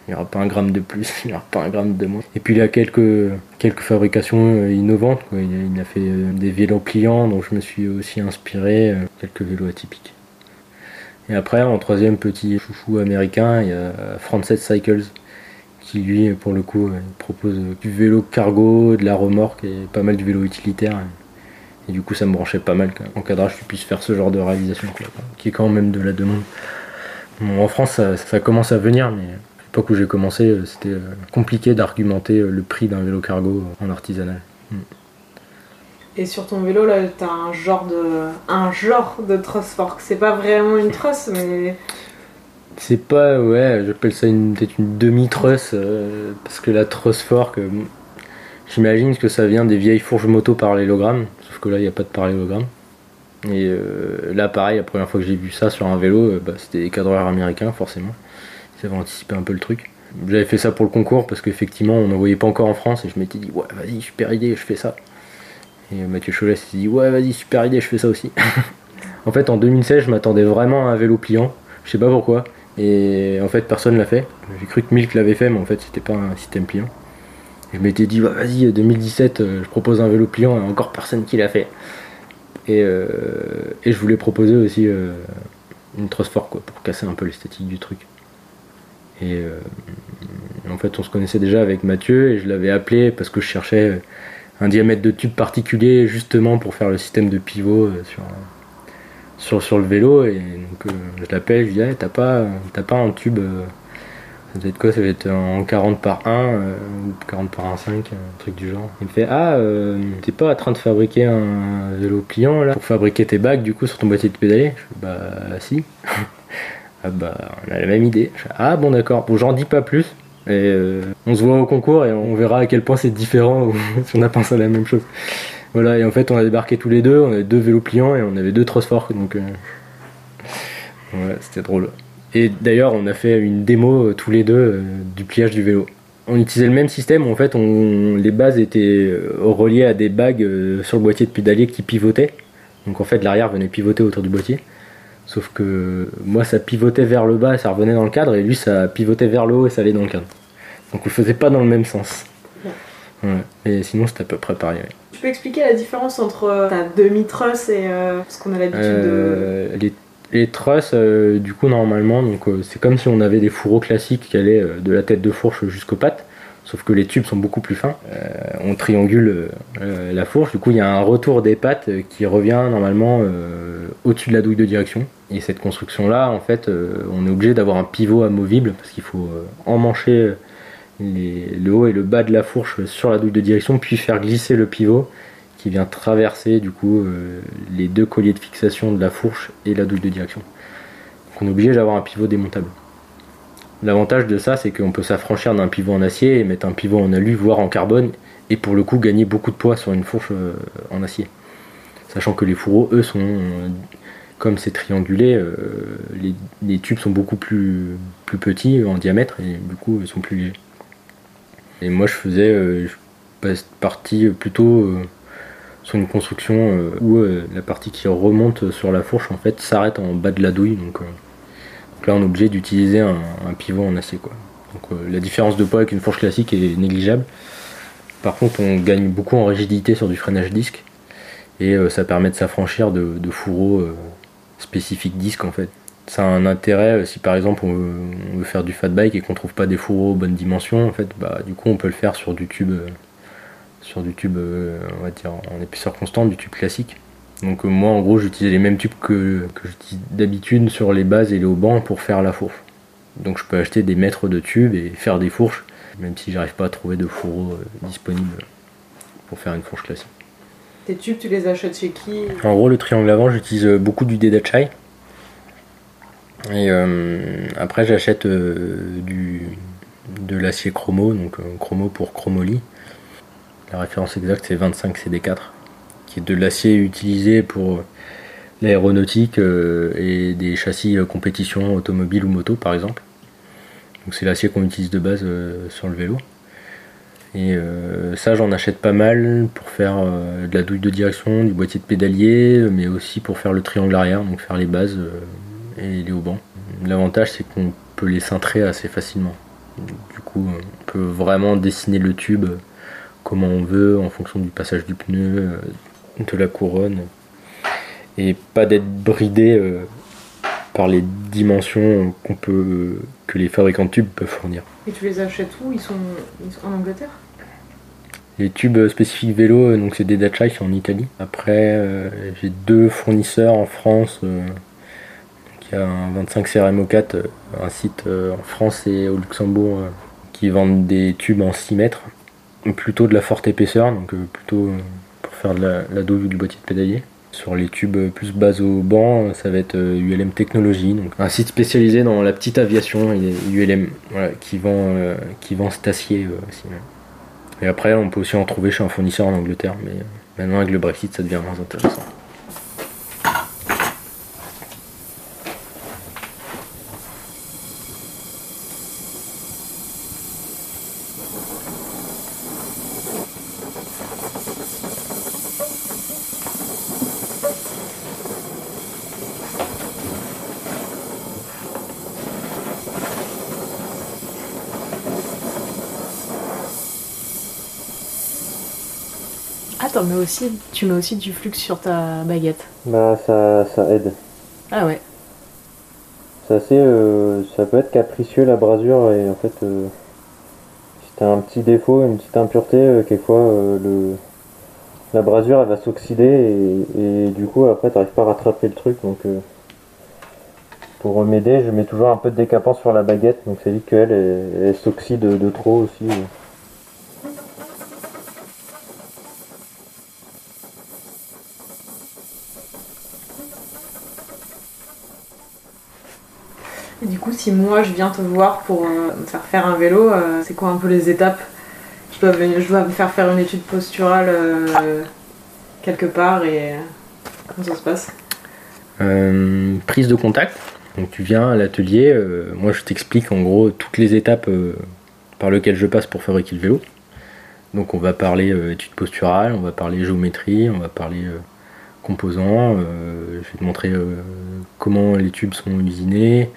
n'y aura pas un gramme de plus, il n'y aura pas un gramme de moins. Et puis il a quelques, fabrications euh, innovantes. Il, a, fait euh, des vélos pliants dont je me suis aussi inspiré, quelques vélos atypiques. Et après, en troisième petit chouchou américain, il y a Frances Cycles qui lui, pour le coup, propose du vélo cargo, de la remorque et pas mal du vélo utilitaire. Et du coup, ça me branchait pas mal qu'en cadrage, tu puisses faire ce genre de réalisation, quoi, qui est quand même de la demande. Bon, en France, ça, ça commence à venir, mais à l'époque où j'ai commencé, euh, c'était euh, compliqué d'argumenter euh, le prix d'un vélo cargo en artisanal. Et sur ton vélo, là, t'as un genre de, un genre de truss fork. C'est pas vraiment une truss, mais C'est pas, ouais, j'appelle ça une- peut-être une demi-truss, euh, parce que la truss fork, euh, j'imagine que ça vient des vieilles fourches moto parallélogramme, sauf que là, il n'y a pas de parallélogramme. Et euh, là, pareil, la première fois que j'ai vu ça sur un vélo, euh, bah, c'était des cadreurs américains, forcément. Ils avaient anticipé un peu le truc. J'avais fait ça pour le concours, parce qu'effectivement, on n'en voyait pas encore en France, et je m'étais dit, ouais, vas-y, super idée, je fais ça. Et Mathieu Cholet s'est dit, ouais, vas-y, super idée, je fais ça aussi. en fait, en 2016, je m'attendais vraiment à un vélo pliant, je sais pas pourquoi. Et en fait, personne l'a fait. J'ai cru que Milk l'avait fait, mais en fait, c'était pas un système pliant. Je m'étais dit, vas-y, 2017, euh, je propose un vélo pliant, et encore personne qui l'a fait. Et, euh, je voulais proposer aussi euh, une truss fork, quoi, pour casser un peu l'esthétique du truc. Et euh, en fait, on se connaissait déjà avec Mathieu et je l'avais appelé parce que je cherchais un diamètre de tube particulier justement pour faire le système de pivot euh, sur, sur, sur le vélo. Et donc euh, je l'appelle, je lui dis Eh, t'as pas, pas un tube euh, ça doit être quoi Ça va être en 40 par 1 euh, ou 40 par 1,5, un truc du genre. Il me fait Ah, euh, t'es pas en train de fabriquer un vélo pliant là pour fabriquer tes bagues du coup sur ton boîtier de pédalier? Je fais, Bah, si. ah, bah, on a la même idée. Fais, ah, bon, d'accord. Bon, j'en dis pas plus. Et euh, on se voit au concours et on verra à quel point c'est différent ou si on a pensé à la même chose. Voilà, et en fait, on a débarqué tous les deux. On avait deux vélos pliants et on avait deux truss forks donc. euh, Ouais, c'était drôle. Et d'ailleurs, on a fait une démo euh, tous les deux euh, du pliage du vélo. On utilisait le même système, en fait, on, les bases étaient euh, reliées à des bagues euh, sur le boîtier de pédalier qui pivotaient. Donc en fait, l'arrière venait pivoter autour du boîtier. Sauf que moi, ça pivotait vers le bas et ça revenait dans le cadre, et lui, ça pivotait vers le haut et ça allait dans le cadre. Donc on le faisait pas dans le même sens. Ouais. Et sinon, c'était à peu près pareil. ouais. Tu peux expliquer la différence entre ta demi-truss et euh, ce qu'on a l'habitude Euh, les, les trusses, euh, du coup, normalement, euh, c'est comme si on avait des fourreaux classiques qui allaient euh, de la tête de fourche jusqu'aux pattes, sauf que les tubes sont beaucoup plus fins. On triangule la fourche, du coup, il y a un retour des pattes qui revient normalement au-dessus de la douille de direction. Et cette construction-là, en fait, on est obligé d'avoir un pivot amovible parce qu'il faut emmancher le haut et le bas de la fourche sur la douille de direction, puis faire glisser le pivot qui vient traverser du coup euh, les deux colliers de fixation de la fourche et la douille de direction. On est obligé d'avoir un pivot démontable. L'avantage de ça, c'est qu'on peut s'affranchir d'un pivot en acier et mettre un pivot en alu, voire en carbone, et pour le coup gagner beaucoup de poids sur une fourche euh, en acier. Sachant que les fourreaux, eux, sont, euh, comme c'est triangulé, les, tubes sont beaucoup plus, plus petits en diamètre et du coup ils sont plus légers. Et moi je faisais, partie plutôt sur une construction euh, où euh, la partie qui remonte sur la fourche en fait s'arrête en bas de la douille. Donc, euh, là on est obligé d'utiliser un, pivot en acier. Quoi. Donc la différence de poids avec une fourche classique est négligeable. Par contre on gagne beaucoup en rigidité sur du freinage disque et ça permet de s'affranchir de, fourreaux spécifiques disque en fait. Ça a un intérêt si par exemple on veut, on veut faire du fat bike et qu'on trouve pas des fourreaux bonne dimension en fait bah du coup on peut le faire sur du tube sur du tube euh, on va dire en épaisseur constante du tube classique. Donc euh, moi en gros j'utilise les mêmes tubes que, que j'utilise d'habitude sur les bases et les haubans pour faire la fourche. Donc je peux acheter des mètres de tubes et faire des fourches, même si j'arrive pas à trouver de fourreaux euh, disponibles pour faire une fourche classique. Tes tubes, tu les achètes chez qui? En gros, le triangle avant, j'utilise beaucoup du Dedachai. Et euh, après, j'achète euh, du, de l'acier chromo, donc euh, chromo pour chromoly. La référence exacte, c'est 25 CD4, qui est de l'acier utilisé pour l'aéronautique euh, et des châssis euh, compétition automobile ou moto, par exemple. Donc, c'est l'acier qu'on utilise de base euh, sur le vélo. Et euh, ça, j'en achète pas mal pour faire euh, de la douille de direction, du boîtier de pédalier, mais aussi pour faire le triangle arrière, donc faire les bases euh, et les haubans. L'avantage, c'est qu'on peut les cintrer assez facilement. Du coup, euh, on peut vraiment dessiner le tube euh, comme on veut en fonction du passage du pneu, euh, de la couronne, et pas d'être bridé euh, par les dimensions qu'on peut, que les fabricants de tubes peuvent fournir. Et tu les achètes où? Ils sont, ils sont en Angleterre? Les tubes spécifiques vélo, euh, donc c'est des Dachai qui sont en Italie. Après, euh, j'ai deux fournisseurs en France. euh, il y a un 25 CRMO4, euh, un site euh, en France et au Luxembourg qui vendent des tubes en 6 mètres, plutôt de la forte épaisseur, donc euh, plutôt euh, pour faire de la, la douille du boîtier de pédalier. Sur les tubes euh, plus bas au banc, ça va être ULM Technologies, donc un site spécialisé dans la petite aviation ULM, qui vend, qui vend cet acier aussi. Et après, on peut aussi en trouver chez un fournisseur en Angleterre, mais maintenant avec le Brexit, ça devient moins intéressant. Ah, t'en mets aussi, tu mets aussi du flux sur ta baguette. Bah, ça, ça aide. Ah ouais. c'est assez. euh, ça peut être capricieux la brasure et en fait, euh, si t'as un petit défaut, une petite impureté, euh, quelquefois euh, le, la brasure elle va s'oxyder et, et du coup après t'arrives pas à rattraper le truc donc. pour remédier, je mets toujours un peu de décapant sur la baguette, donc ça évite qu'elle elle, elle s'oxyde de, trop aussi. Coup, si moi je viens te voir pour euh, me faire faire un vélo, euh, c'est quoi un peu les étapes je dois, venir- me faire faire une étude posturale euh, quelque part et comment ça se passe prise de contact. Donc tu viens à l'atelier, moi je t'explique en gros toutes les étapes par lesquelles je passe pour fabriquer le vélo. Donc on va parler euh, étude posturale, on va parler géométrie, on va parler composants, je vais te montrer comment les tubes sont usinés,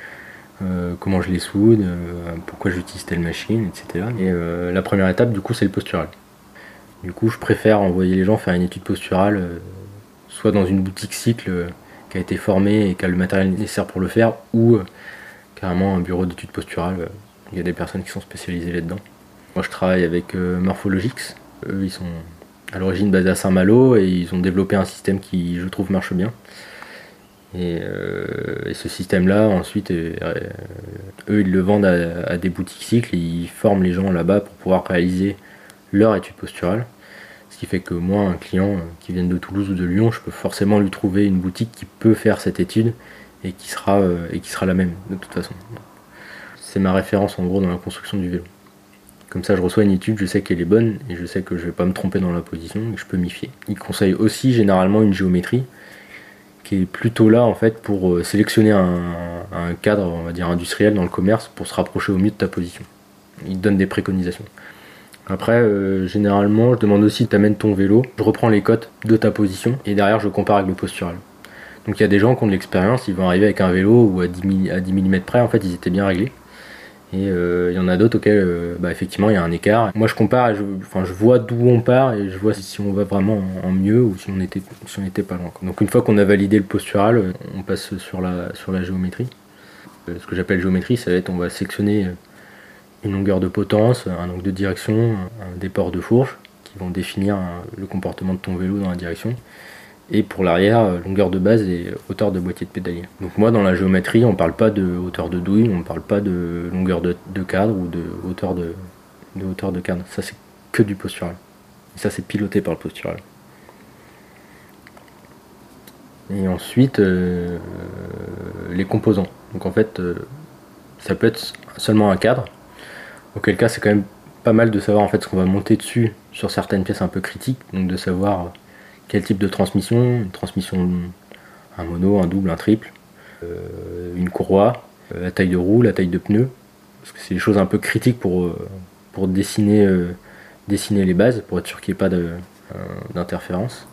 euh, comment je les soude, euh, pourquoi j'utilise telle machine, etc. Et euh, la première étape du coup c'est le postural. Du coup je préfère envoyer les gens faire une étude posturale soit dans une boutique cycle qui a été formée et qui a le matériel nécessaire pour le faire, ou carrément un bureau d'études posturales. Il y a des personnes qui sont spécialisées là-dedans. Moi je travaille avec Morphologix. Eux ils sont à l'origine basés à Saint-Malo et ils ont développé un système qui je trouve marche bien. Et, euh, et ce système-là, ensuite, euh, euh, eux, ils le vendent à, des boutiques cycles et ils forment les gens là-bas pour pouvoir réaliser leur étude posturale. Ce qui fait que moi, un client qui vient de Toulouse ou de Lyon, je peux forcément lui trouver une boutique qui peut faire cette étude et qui sera, et qui sera la même, de toute façon. C'est ma référence en gros dans la construction du vélo. Comme ça, je reçois une étude, je sais qu'elle est bonne et je sais que je vais pas me tromper dans la position et que je peux m'y fier. Il conseille aussi généralement une géométrie qui est plutôt là en fait pour euh, sélectionner un, cadre, on va dire industriel dans le commerce pour se rapprocher au mieux de ta position. Il donne des préconisations. Après, euh, généralement, je demande aussi tu amènes ton vélo, je reprends les cotes de ta position et derrière je compare avec le postural. Donc il y a des gens qui ont de l'expérience, ils vont arriver avec un vélo où à 10, mi- à 10 mm près, en fait, ils étaient bien réglés. Et euh, il y en a d'autres auxquels, euh, bah, effectivement, il y a un écart. Moi, je compare, je, enfin, je vois d'où on part et je vois si on va vraiment en, mieux ou si on était, si on était pas loin. Donc une fois qu'on a validé le postural, on passe sur la, sur la géométrie. Euh, Ce que j'appelle géométrie, ça va être, on va sectionner une longueur de potence, un angle de direction, un- des ports de fourche qui vont définir le comportement de ton vélo dans la direction. Et pour l'arrière, euh, longueur de base et hauteur de boîtier de pédalier. Donc moi, dans la géométrie, on parle pas de hauteur de douille, on parle pas de longueur de, cadre ou de hauteur de, de hauteur de cadre. Ça, c'est que du postural. Et ça, c'est piloté par le postural. Et ensuite, euh, les composants. Donc en fait, euh, ça peut être seulement un cadre, auquel cas c'est quand même pas mal de savoir en fait ce qu'on va monter dessus sur certaines pièces un peu critiques, donc de savoir quel type de transmission, une transmission un mono, un double, un triple, euh, une courroie, euh, la taille de roue, la taille de pneu, parce que c'est des choses un peu critiques pour, euh, pour dessiner, dessiner les bases, pour être sûr qu'il n'y ait pas d'interférence.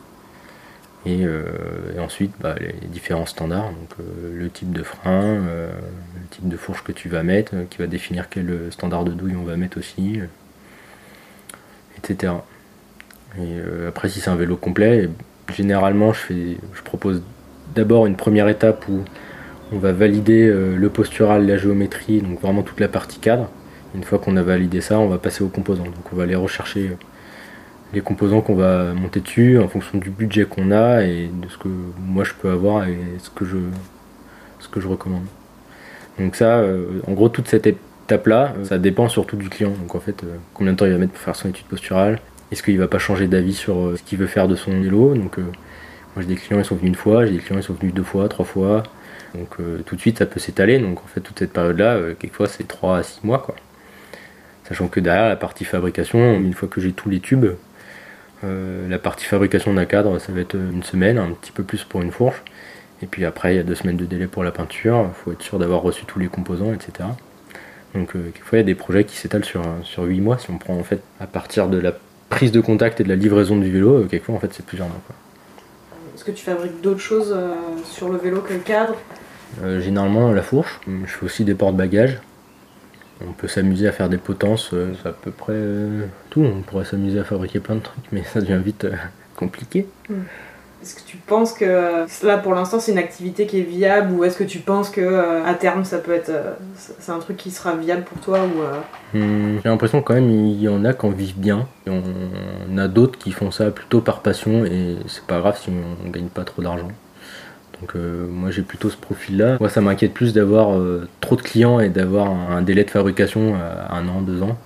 Et, et ensuite, bah, les différents standards, donc le type de frein, le type de fourche que tu vas mettre, qui va définir quel standard de douille on va mettre aussi, etc. Et euh, après, si c'est un vélo complet, généralement, je, fais, je propose d'abord une première étape où on va valider euh, le postural, la géométrie, donc vraiment toute la partie cadre. Une fois qu'on a validé ça, on va passer aux composants. Donc on va aller rechercher euh, les composants qu'on va monter dessus en fonction du budget qu'on a et de ce que moi je peux avoir et ce que je, ce que je recommande. Donc ça, en gros, toute cette étape-là, ça dépend surtout du client. Donc en fait, combien de temps il va mettre pour faire son étude posturale Est-ce qu'il va pas changer d'avis sur euh, ce qu'il veut faire de son vélo Donc euh, moi j'ai des clients, ils sont venus une fois, j'ai des clients, ils sont venus deux fois, trois fois. Donc euh, tout de suite, ça peut s'étaler. Donc en fait, toute cette période-là, quelquefois, c'est 3 à 6 mois. Quoi. Sachant que derrière, la partie fabrication, une fois que j'ai tous les tubes, la partie fabrication d'un cadre, ça va être une semaine, un petit peu plus pour une fourche. Et puis après, il y a deux semaines de délai pour la peinture. Il faut être sûr d'avoir reçu tous les composants, etc. Donc quelquefois, il y a des projets qui s'étalent sur, sur 8 mois. Si on prend en fait à partir de la prise de contact et de la livraison du vélo, euh, quelquefois, en fait, c'est plusieurs mois. Est-ce que tu fabriques d'autres choses euh, sur le vélo que le cadre? Euh, généralement, la fourche. Je fais aussi des porte-bagages. On peut s'amuser à faire des potences, c'est à peu près tout. On pourrait s'amuser à fabriquer plein de trucs, mais ça devient vite compliqué. Mm. Est-ce que tu penses que là pour l'instant c'est une activité qui est viable ou est-ce que tu penses que euh, à terme ça peut être euh, c'est un truc qui sera viable pour toi ou euh, Hmm, J'ai l'impression quand même il y en a qui en vivent bien. Et on, a d'autres qui font ça plutôt par passion et c'est pas grave si on, gagne pas trop d'argent. Donc euh, moi j'ai plutôt ce profil-là. Moi ça m'inquiète plus d'avoir euh, trop de clients et d'avoir un, délai de fabrication à un an, deux ans,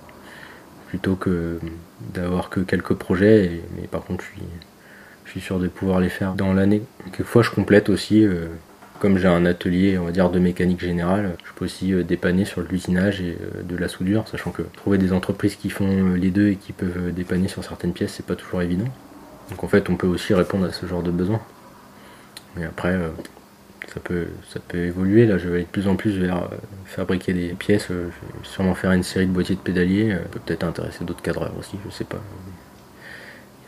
plutôt que d'avoir que quelques projets. et- mais par contre je suis, sûr de pouvoir les faire dans l'année. Quelquefois je complète aussi. euh, comme j'ai un atelier, on va dire, de mécanique générale, je peux aussi euh, dépanner sur l'usinage et euh, de la soudure, sachant que trouver des entreprises qui font les deux et qui peuvent dépanner sur certaines pièces, c'est pas toujours évident. Donc en fait, on peut aussi répondre à ce genre de besoin. Mais après, ça peut, ça peut évoluer. Là, je vais aller de plus en plus vers fabriquer des pièces. je vais sûrement faire une série de boîtiers de pédaliers. euh, peut peut-être intéresser d'autres cadreurs aussi, je sais pas.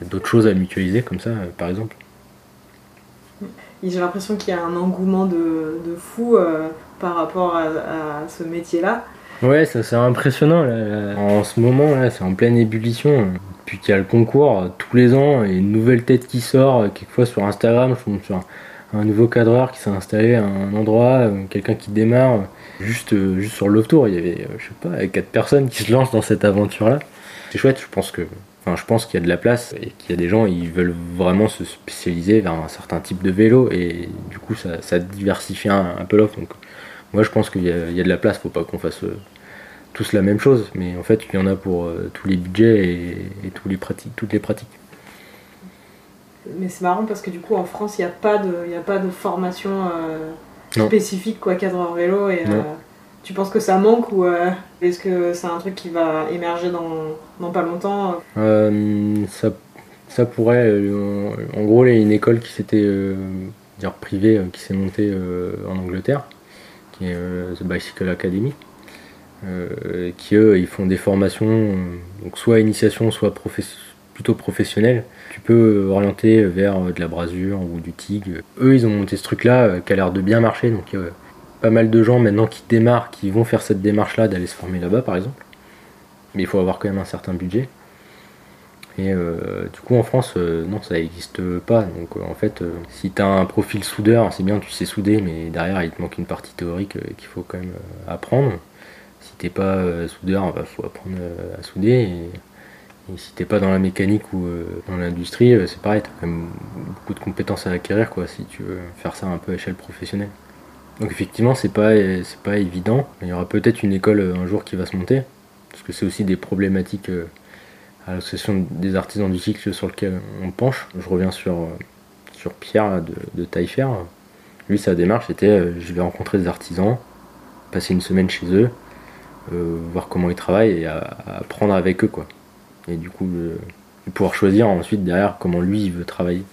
Il y a d'autres choses à mutualiser comme ça, euh, par exemple. j'ai l'impression qu'il y a un engouement de, de fou euh, par rapport à, à ce métier-là. Ouais, ça c'est impressionnant. là, là. En ce moment, là, c'est en pleine ébullition. Puis qu'il y a le concours euh, tous les ans et une nouvelle tête qui sort. Quelquefois sur Instagram, je tombe sur un, un nouveau cadreur qui s'est installé à un endroit, quelqu'un qui démarre. Juste, juste sur le Tour, il y avait, je sais pas, quatre personnes qui se lancent dans cette aventure-là. C'est chouette, je pense que. Enfin, je pense qu'il y a de la place et qu'il y a des gens, ils veulent vraiment se spécialiser vers un certain type de vélo et du coup, ça, ça diversifie un, un peu l'offre. Donc, moi, je pense qu'il y, a- il y a de la place, faut pas qu'on fasse euh, tous la même chose, mais en fait, il y en a pour euh, tous les budgets et, et tous les pratiques, toutes les pratiques. Mais c'est marrant parce que du coup en France il n'y a, pas de- y a pas de formation euh, spécifique quoi, cadreur vélo. Et, Non. Tu penses que ça manque ou euh, est-ce que c'est un truc qui va émerger dans, pas longtemps Euh, ça, pourrait, euh, en gros, il y a une école qui s'était, dire privée, qui s'est montée en Angleterre, qui est The Bicycle Academy, qui eux, ils font des formations, donc soit initiation, soit plutôt professionnelles. Tu peux orienter vers de la brasure ou du TIG. Eux, ils ont monté ce truc-là qui a l'air de bien marcher, donc pas mal de gens maintenant qui démarrent, qui vont faire cette démarche-là d'aller se former là-bas, par exemple. Mais il faut avoir quand même un certain budget. Et euh, du coup, en France, euh, non, ça n'existe pas. Donc, euh, en fait, si tu un profil soudeur, c'est bien, tu sais souder, mais derrière, il te manque une partie théorique qu'il faut quand même apprendre. Si t'es pas soudeur, il faut apprendre à souder. Et, et si t'es pas dans la mécanique ou dans l'industrie, c'est pareil, tu as quand même beaucoup de compétences à acquérir quoi, si tu veux faire ça un peu à échelle professionnelle. Donc, effectivement, c'est pas, c'est pas évident. Il y aura peut-être une école euh, un jour qui va se monter, parce que c'est aussi des problématiques. euh, à l'association des artisans du cycle sur lequel on penche. Je reviens sur, euh, sur Pierre de, de Taillefer. Lui, sa démarche était je vais rencontrer des artisans, passer une semaine chez eux, voir comment ils travaillent et apprendre avec eux. quoi. Et du coup, pouvoir choisir ensuite derrière comment lui il veut travailler.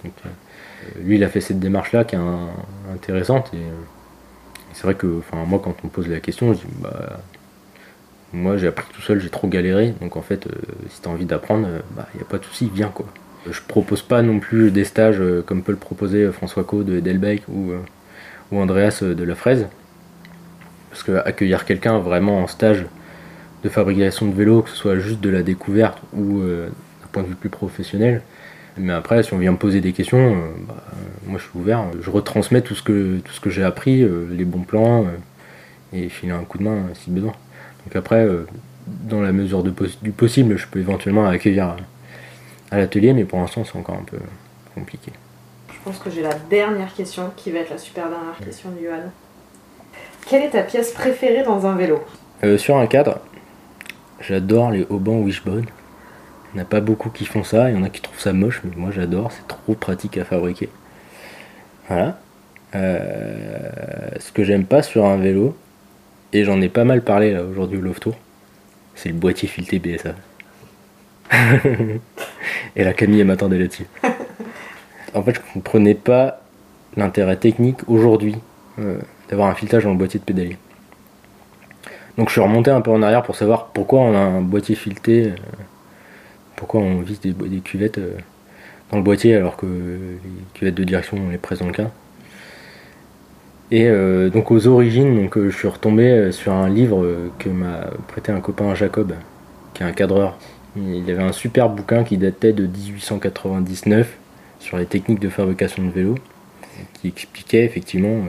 Lui, il a fait cette démarche-là qui est un- intéressante. C'est vrai que enfin, moi, quand on me pose la question, je dis bah, moi j'ai appris tout seul, j'ai trop galéré, donc en fait, euh, si t'as envie d'apprendre, il bah, n'y a pas de souci, viens quoi. Je propose pas non plus des stages euh, comme peut le proposer euh, François Co de Delbecq ou, euh, ou Andreas euh, de La Fraise. Parce que accueillir quelqu'un vraiment en stage de fabrication de vélo, que ce soit juste de la découverte ou euh, d'un point de vue plus professionnel, mais après, si on vient me poser des questions, euh, bah, euh, moi je suis ouvert, je retransmets tout ce que, tout ce que j'ai appris, euh, les bons plans, et filer un coup de main si besoin. Donc après, dans la mesure de du possible, je peux éventuellement accueillir à, à l'atelier, mais pour l'instant c'est encore un peu compliqué. Je pense que j'ai la dernière question qui va être la super dernière question de Johan. Quelle est ta pièce préférée dans un vélo? Euh, sur un cadre, j'adore les haubans Wishbone. Il n'y en a pas beaucoup qui font ça, il y en a qui trouvent ça moche, mais moi j'adore, c'est trop pratique à fabriquer. Voilà. Euh, ce que j'aime pas sur un vélo, et j'en ai pas mal parlé là aujourd'hui au Love Tour, c'est le boîtier fileté BSA. et la Camille m'attendait là-dessus. en fait, je comprenais pas l'intérêt technique aujourd'hui euh, d'avoir un filetage dans le boîtier de pédalier. Donc je suis remonté un peu en arrière pour savoir pourquoi on a un boîtier fileté, euh, pourquoi on vise des, cuvettes euh, dans le boîtier alors que les cuvettes de direction on les presse dans le cadre. Et euh, donc aux origines, donc, euh, je suis retombé sur un livre que m'a prêté un copain Jacob, qui est un cadreur. Il avait un super bouquin qui datait de 1899 sur les techniques de fabrication de vélo qui expliquait effectivement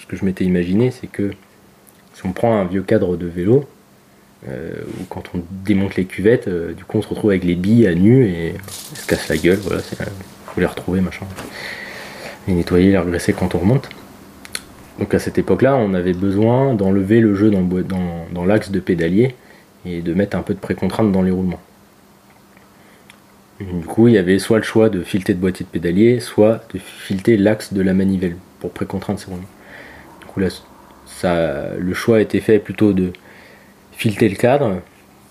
ce que je m'étais imaginé, c'est que si on prend un vieux cadre de vélo, euh, ou quand on démonte les cuvettes, euh, du coup on se retrouve avec les billes à nu et elles se casse la gueule, voilà, c'est, euh, faut les retrouver, machin. Les nettoyer, les regresser quand on remonte. Donc à cette époque-là, on avait besoin d'enlever le jeu dans l'axe de pédalier et de mettre un peu de précontrainte dans les roulements. Du coup, il y avait soit le choix de fileter de boîtier de pédalier, soit de fileter l'axe de la manivelle pour précontraindre ces roulements. Du coup, là, ça, le choix a été fait plutôt de fileter le cadre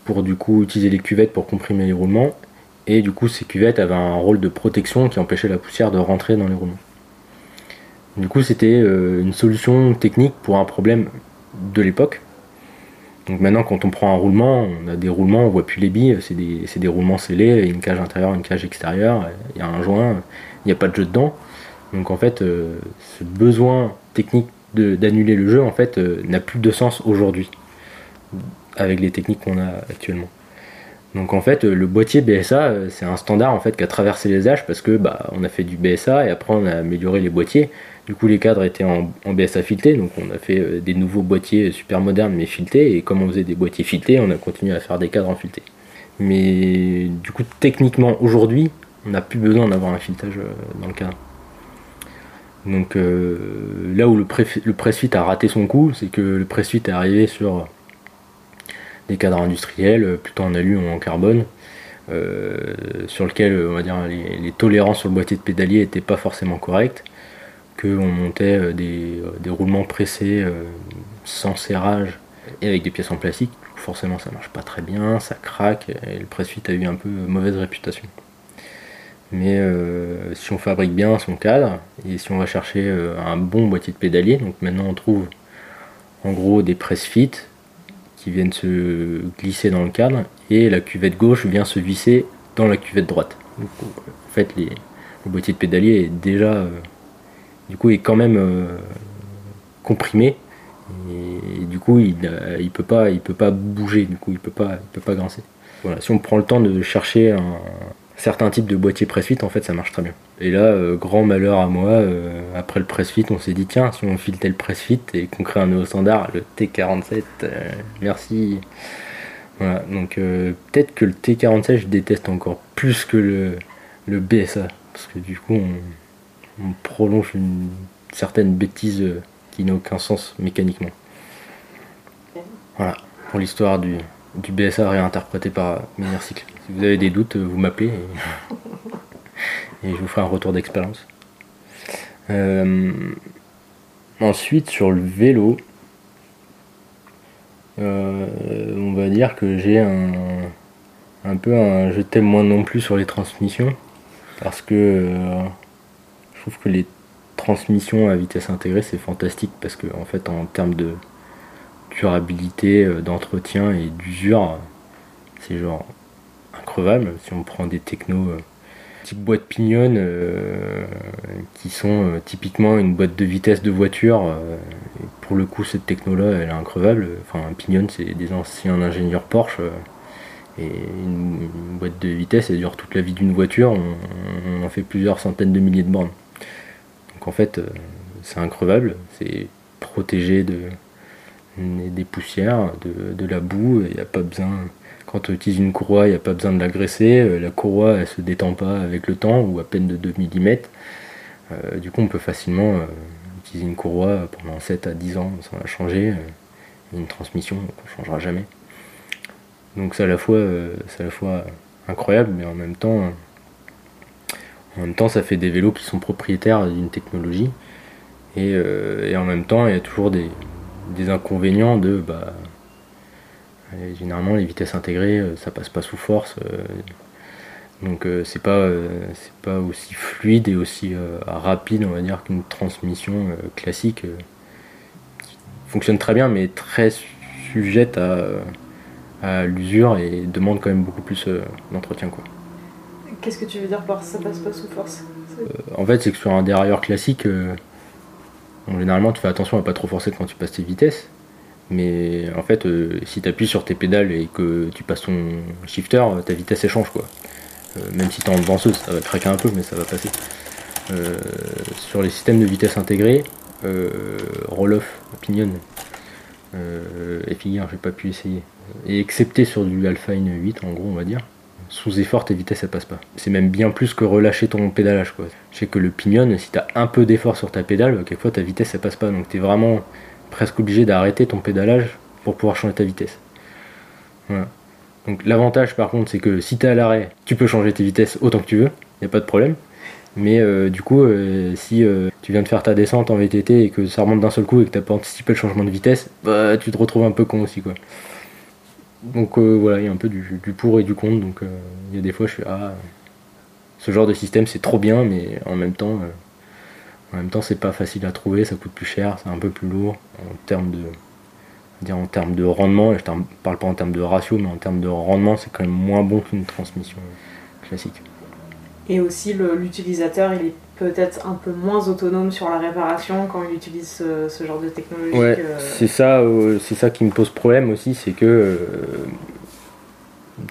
pour du coup utiliser les cuvettes pour comprimer les roulements. Et du coup, ces cuvettes avaient un rôle de protection qui empêchait la poussière de rentrer dans les roulements. Du coup, c'était euh, une solution technique pour un problème de l'époque. Donc maintenant, quand on prend un roulement, on a des roulements, on voit plus les billes, c'est des, roulements scellés, une cage intérieure, une cage extérieure, il y a un joint, il n'y a pas de jeu dedans. Donc en fait, euh, ce besoin technique d'annuler le jeu, en fait, euh, n'a plus de sens aujourd'hui, avec les techniques qu'on a actuellement. Donc en fait, euh, le boîtier BSA, euh, c'est un standard en fait qui a traversé les âges parce que bah, on a fait du BSA et après on a amélioré les boîtiers. Du coup, les cadres étaient en, BSA fileté, donc on a fait euh, des nouveaux boîtiers super modernes mais filetés. Et comme on faisait des boîtiers filetés, on a continué à faire des cadres en fileté. Mais du coup, techniquement, aujourd'hui, on n'a plus besoin d'avoir un filetage euh, dans le cadre. Donc euh, là où le, pré- le a raté son coup, c'est que le press fit est arrivé sur des cadres industriels, euh, plutôt en alu ou en carbone, euh, sur lequel on va dire les, tolérances sur le boîtier de pédalier n'étaient pas forcément correctes, qu'on montait euh, des, euh, roulements pressés euh, sans serrage et avec des pièces en plastique. Forcément, ça marche pas très bien, ça craque, et le press fit a eu un peu mauvaise réputation. Mais euh, si on fabrique bien son cadre et si on va chercher euh, un bon boîtier de pédalier, donc maintenant on trouve en gros des press fit qui viennent se glisser dans le cadre et la cuvette gauche vient se visser dans la cuvette droite. En fait, les- le boîtier de pédalier est déjà, euh, du coup, est quand même euh, comprimé et, du coup, il, euh, il peut pas, il peut pas bouger. Du coup, il peut pas, il peut pas grincer. Voilà, si on prend le temps de chercher un certain type de boîtier press fit, en fait, ça marche très bien. Et là, euh, grand malheur à moi, euh, après le press fit, on s'est dit tiens, si on filetait le press fit et qu'on crée un nouveau standard, le T47, euh, merci. Voilà, donc peut-être que le T47, je déteste encore plus que le, le BSA, parce que du coup, on, on prolonge une certaine bêtise qui n'a aucun sens mécaniquement. Voilà, pour l'histoire du, du BSA réinterprété par Menhir Cycle. Si vous avez des doutes, vous m'appelez et, et je vous ferai un retour d'expérience. Euh, ensuite, sur le vélo, euh, on va dire que j'ai un, un peu un je t'aime moins non plus sur les transmissions parce que euh, je trouve que les transmissions à vitesse intégrée c'est fantastique parce que en fait en termes de durabilité, d'entretien et d'usure, c'est genre Si on prend des technos euh, type boîte pignonne euh, qui sont euh, typiquement une boîte de vitesse de voiture, pour le coup cette techno là elle est increvable. Enfin un pignonne c'est des anciens ingénieurs Porsche. et une, boîte de vitesse, elle dure toute la vie d'une voiture, on, en fait plusieurs centaines de milliers de bornes. Donc en fait, c'est increvable, c'est protégé de, des poussières, de, de la boue, il n'y a pas besoin, quand on utilise une courroie, il n'y a pas besoin de l'agresser, euh, la courroie elle se détend pas avec le temps, ou à peine de 2 mm. Euh, du coup on peut facilement euh, utiliser une courroie pendant 7 à 10 ans sans la changer, une transmission qu'on ne changera jamais. Donc c'est à la fois, à la fois incroyable, mais en même temps, ça fait des vélos qui sont propriétaires d'une technologie, et, en même temps, il y a toujours des, des inconvénients de, bah, généralement les vitesses intégrées, euh, ça passe pas sous force, euh, donc euh, c'est pas, c'est pas aussi fluide et aussi rapide, on va dire, qu'une transmission classique, qui fonctionne très bien, mais très sujette à à l'usure et demande quand même beaucoup plus d'entretien quoi. Qu'est-ce que tu veux dire par ça passe pas sous force? En fait c'est que sur un dérailleur classique, bon, généralement tu fais attention à pas trop forcer quand tu passes tes vitesses, mais en fait euh, si tu appuies sur tes pédales et que tu passes ton shifter, euh, ta vitesse elle change quoi. Euh, même si t'es en danseuse, ça va craquer un peu, mais ça va passer. Sur les systèmes de vitesse intégrés, roll-off, pinion, et figure, j'ai pas pu essayer. Et excepté sur du Alpha N 8, en gros, on va dire, sous effort, tes vitesses, elles passent pas. C'est même bien plus que relâcher ton pédalage, quoi. Je sais que le pinion, si t'as un peu d'effort sur ta pédale, quelquefois ta vitesse, elle passe pas. Donc t'es vraiment presque obligé d'arrêter ton pédalage pour pouvoir changer ta vitesse. Donc l'avantage, par contre, c'est que si t'es à l'arrêt, tu peux changer tes vitesses autant que tu veux, y a pas de problème. Mais euh, du coup, euh, si euh, tu viens de faire ta descente en VTT et que ça remonte d'un seul coup et que t'as pas anticipé le changement de vitesse, bah tu te retrouves un peu con aussi quoi. Donc voilà, il y a un peu du, pour et du contre. Donc il y a des fois je suis ah ce genre de système c'est trop bien, mais en même temps en même temps c'est pas facile à trouver, ça coûte plus cher, c'est un peu plus lourd en termes de dire en termes de rendement. Et je ne parle pas en termes de ratio, mais en termes de rendement, c'est quand même moins bon qu'une transmission classique. Et aussi, l'utilisateur, il est peut-être un peu moins autonome sur la réparation quand il utilise ce, ce genre de technologie. Ouais, c'est ça, euh, c'est ça qui me pose problème aussi, c'est que euh,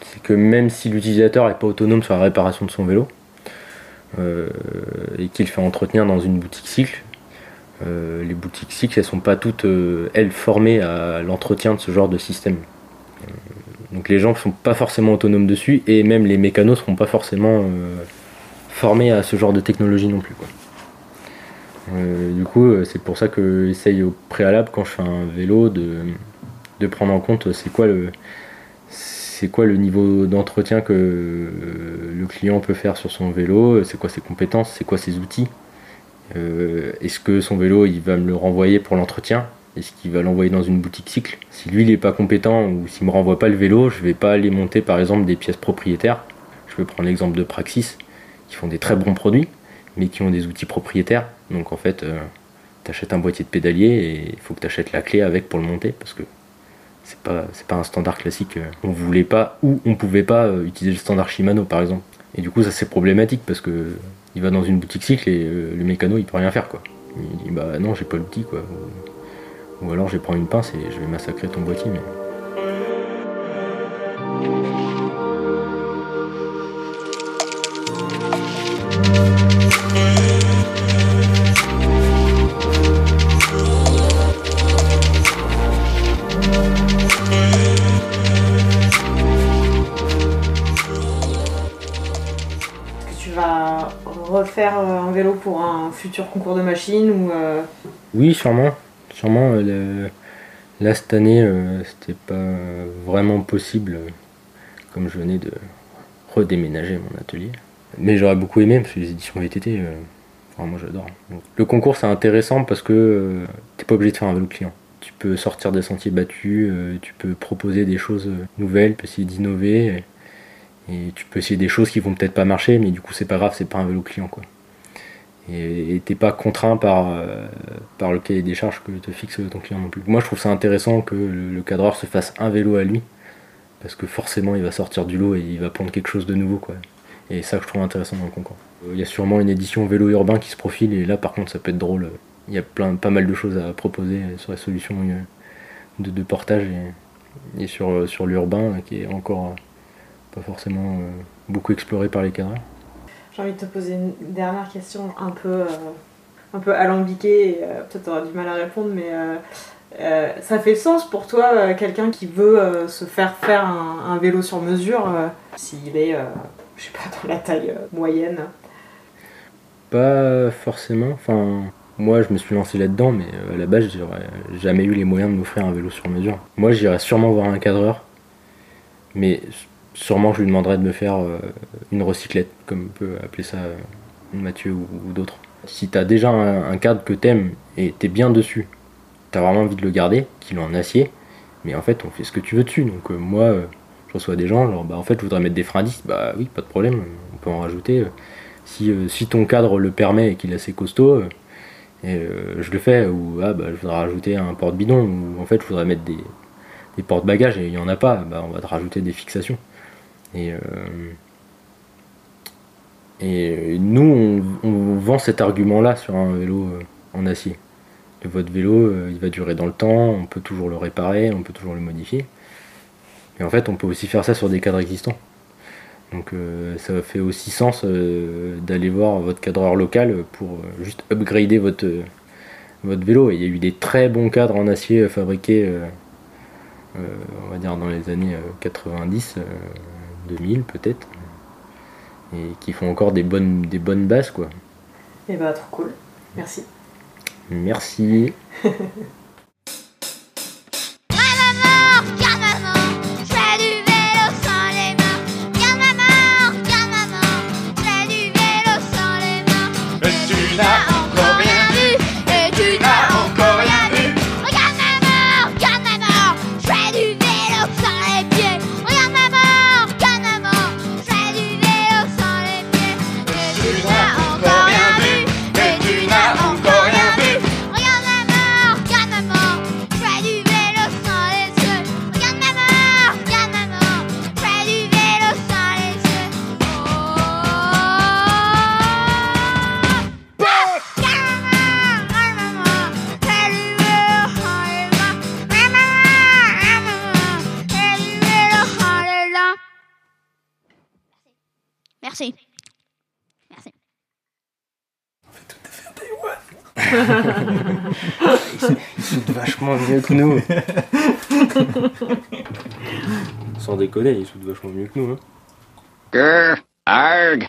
c'est que même si l'utilisateur n'est pas autonome sur la réparation de son vélo et qu'il fait entretenir dans une boutique cycle, euh, les boutiques cycles elles sont pas toutes euh, elles formées à l'entretien de ce genre de système. Euh, donc les gens sont pas forcément autonomes dessus et même les mécanos seront pas forcément euh, formés à ce genre de technologie non plus. Euh, du coup, euh, c'est pour ça que j'essaye au préalable quand je fais un vélo de, de prendre en compte euh, c'est quoi le c'est quoi le niveau d'entretien que euh, le client peut faire sur son vélo, euh, c'est quoi ses compétences, c'est quoi ses outils. Euh, Est-ce que son vélo il va me le renvoyer pour l'entretien Est-ce qu'il va l'envoyer dans une boutique cycle? Si lui il est pas compétent ou s'il me renvoie pas le vélo, je vais pas aller monter par exemple des pièces propriétaires. Je peux prendre l'exemple de Praxis qui font des très bons produits mais qui ont des outils propriétaires. Donc en fait, tu achètes un boîtier de pédalier et il faut que tu achètes la clé avec pour le monter parce que c'est pas, pas un standard classique. euh, On voulait pas ou on pouvait pas euh, utiliser le standard Shimano par exemple. Et du coup, ça c'est problématique parce que il va dans une boutique cycle et euh, le mécano il peut rien faire quoi. Il dit bah non, j'ai pas l'outil quoi. Ou, alors je vais prendre une pince et je vais massacrer ton boîtier. Refaire euh, un vélo pour un futur concours de machine ou euh, Oui, sûrement. Sûrement. euh, Là, cette année, c'était pas vraiment possible, comme je venais de redéménager mon atelier. Mais j'aurais beaucoup aimé, parce que les éditions VTT, enfin, moi j'adore. Le concours, c'est intéressant parce que t'es pas obligé de faire un vélo client. Tu peux sortir des sentiers battus, tu peux proposer des choses nouvelles, essayer d'innover. Et, tu peux essayer des choses qui vont peut-être pas marcher, mais du coup, c'est pas grave, c'est pas un vélo client, quoi et t'es pas contraint par, euh, par le cahier des charges que te fixe ton client non plus. Moi je trouve ça intéressant que le, cadreur se fasse un vélo à lui, parce que forcément il va sortir du lot et il va prendre quelque chose de nouveau. Quoi. Et ça je trouve intéressant dans le concours. Il y a sûrement une édition vélo urbain qui se profile et là par contre ça peut être drôle. Il y a plein, pas mal de choses à proposer sur la solution euh, de, de portage et, et sur, euh, sur l'urbain qui est encore pas forcément euh, beaucoup exploré par les cadreurs. J'ai envie de te poser une dernière question un peu, euh, un peu alambiquée et euh, peut-être tu auras du mal à répondre, mais euh, ça fait sens pour toi, euh, quelqu'un qui veut euh, se faire faire un, un vélo sur mesure, s'il est, je sais pas, dans la taille moyenne? Pas forcément. Enfin, moi, je me suis lancé là-dedans, mais à la base, j'aurais jamais eu les moyens de m'offrir un vélo sur mesure. Moi, j'irais sûrement voir un cadreur, mais sûrement, je lui demanderais de me faire euh, une recyclette, comme peut appeler ça euh, Mathieu ou, d'autres. Si t'as déjà un, cadre que t'aimes et t'es bien dessus, t'as vraiment envie de le garder, qu'il est en acier, mais en fait, on fait ce que tu veux dessus. Donc, euh, moi, je reçois des gens, genre, bah en fait, je voudrais mettre des freins à. Bah oui, pas de problème, on peut en rajouter. si, si ton cadre le permet et qu'il est assez costaud, je le fais. Ou ah, bah, je voudrais rajouter un porte-bidon, ou en fait je voudrais mettre des, des porte-bagages et il n'y en a pas, bah, on va te rajouter des fixations. Et, euh, euh, nous, on, vend cet argument-là sur un vélo euh, en acier. Votre vélo, il va durer dans le temps, on peut toujours le réparer, on peut toujours le modifier. Et en fait, on peut aussi faire ça sur des cadres existants. Donc ça fait aussi sens d'aller voir votre cadreur local pour juste upgrader votre, vélo. Il y a eu des très bons cadres en acier fabriqués, dans les années 90. 2000 peut-être, et qui font encore des bonnes, des bonnes basses quoi. Et bah trop cool, merci. Merci. Ils sautent vachement mieux que nous. Sans déconner, ils sautent vachement mieux que nous. Hein. Arg,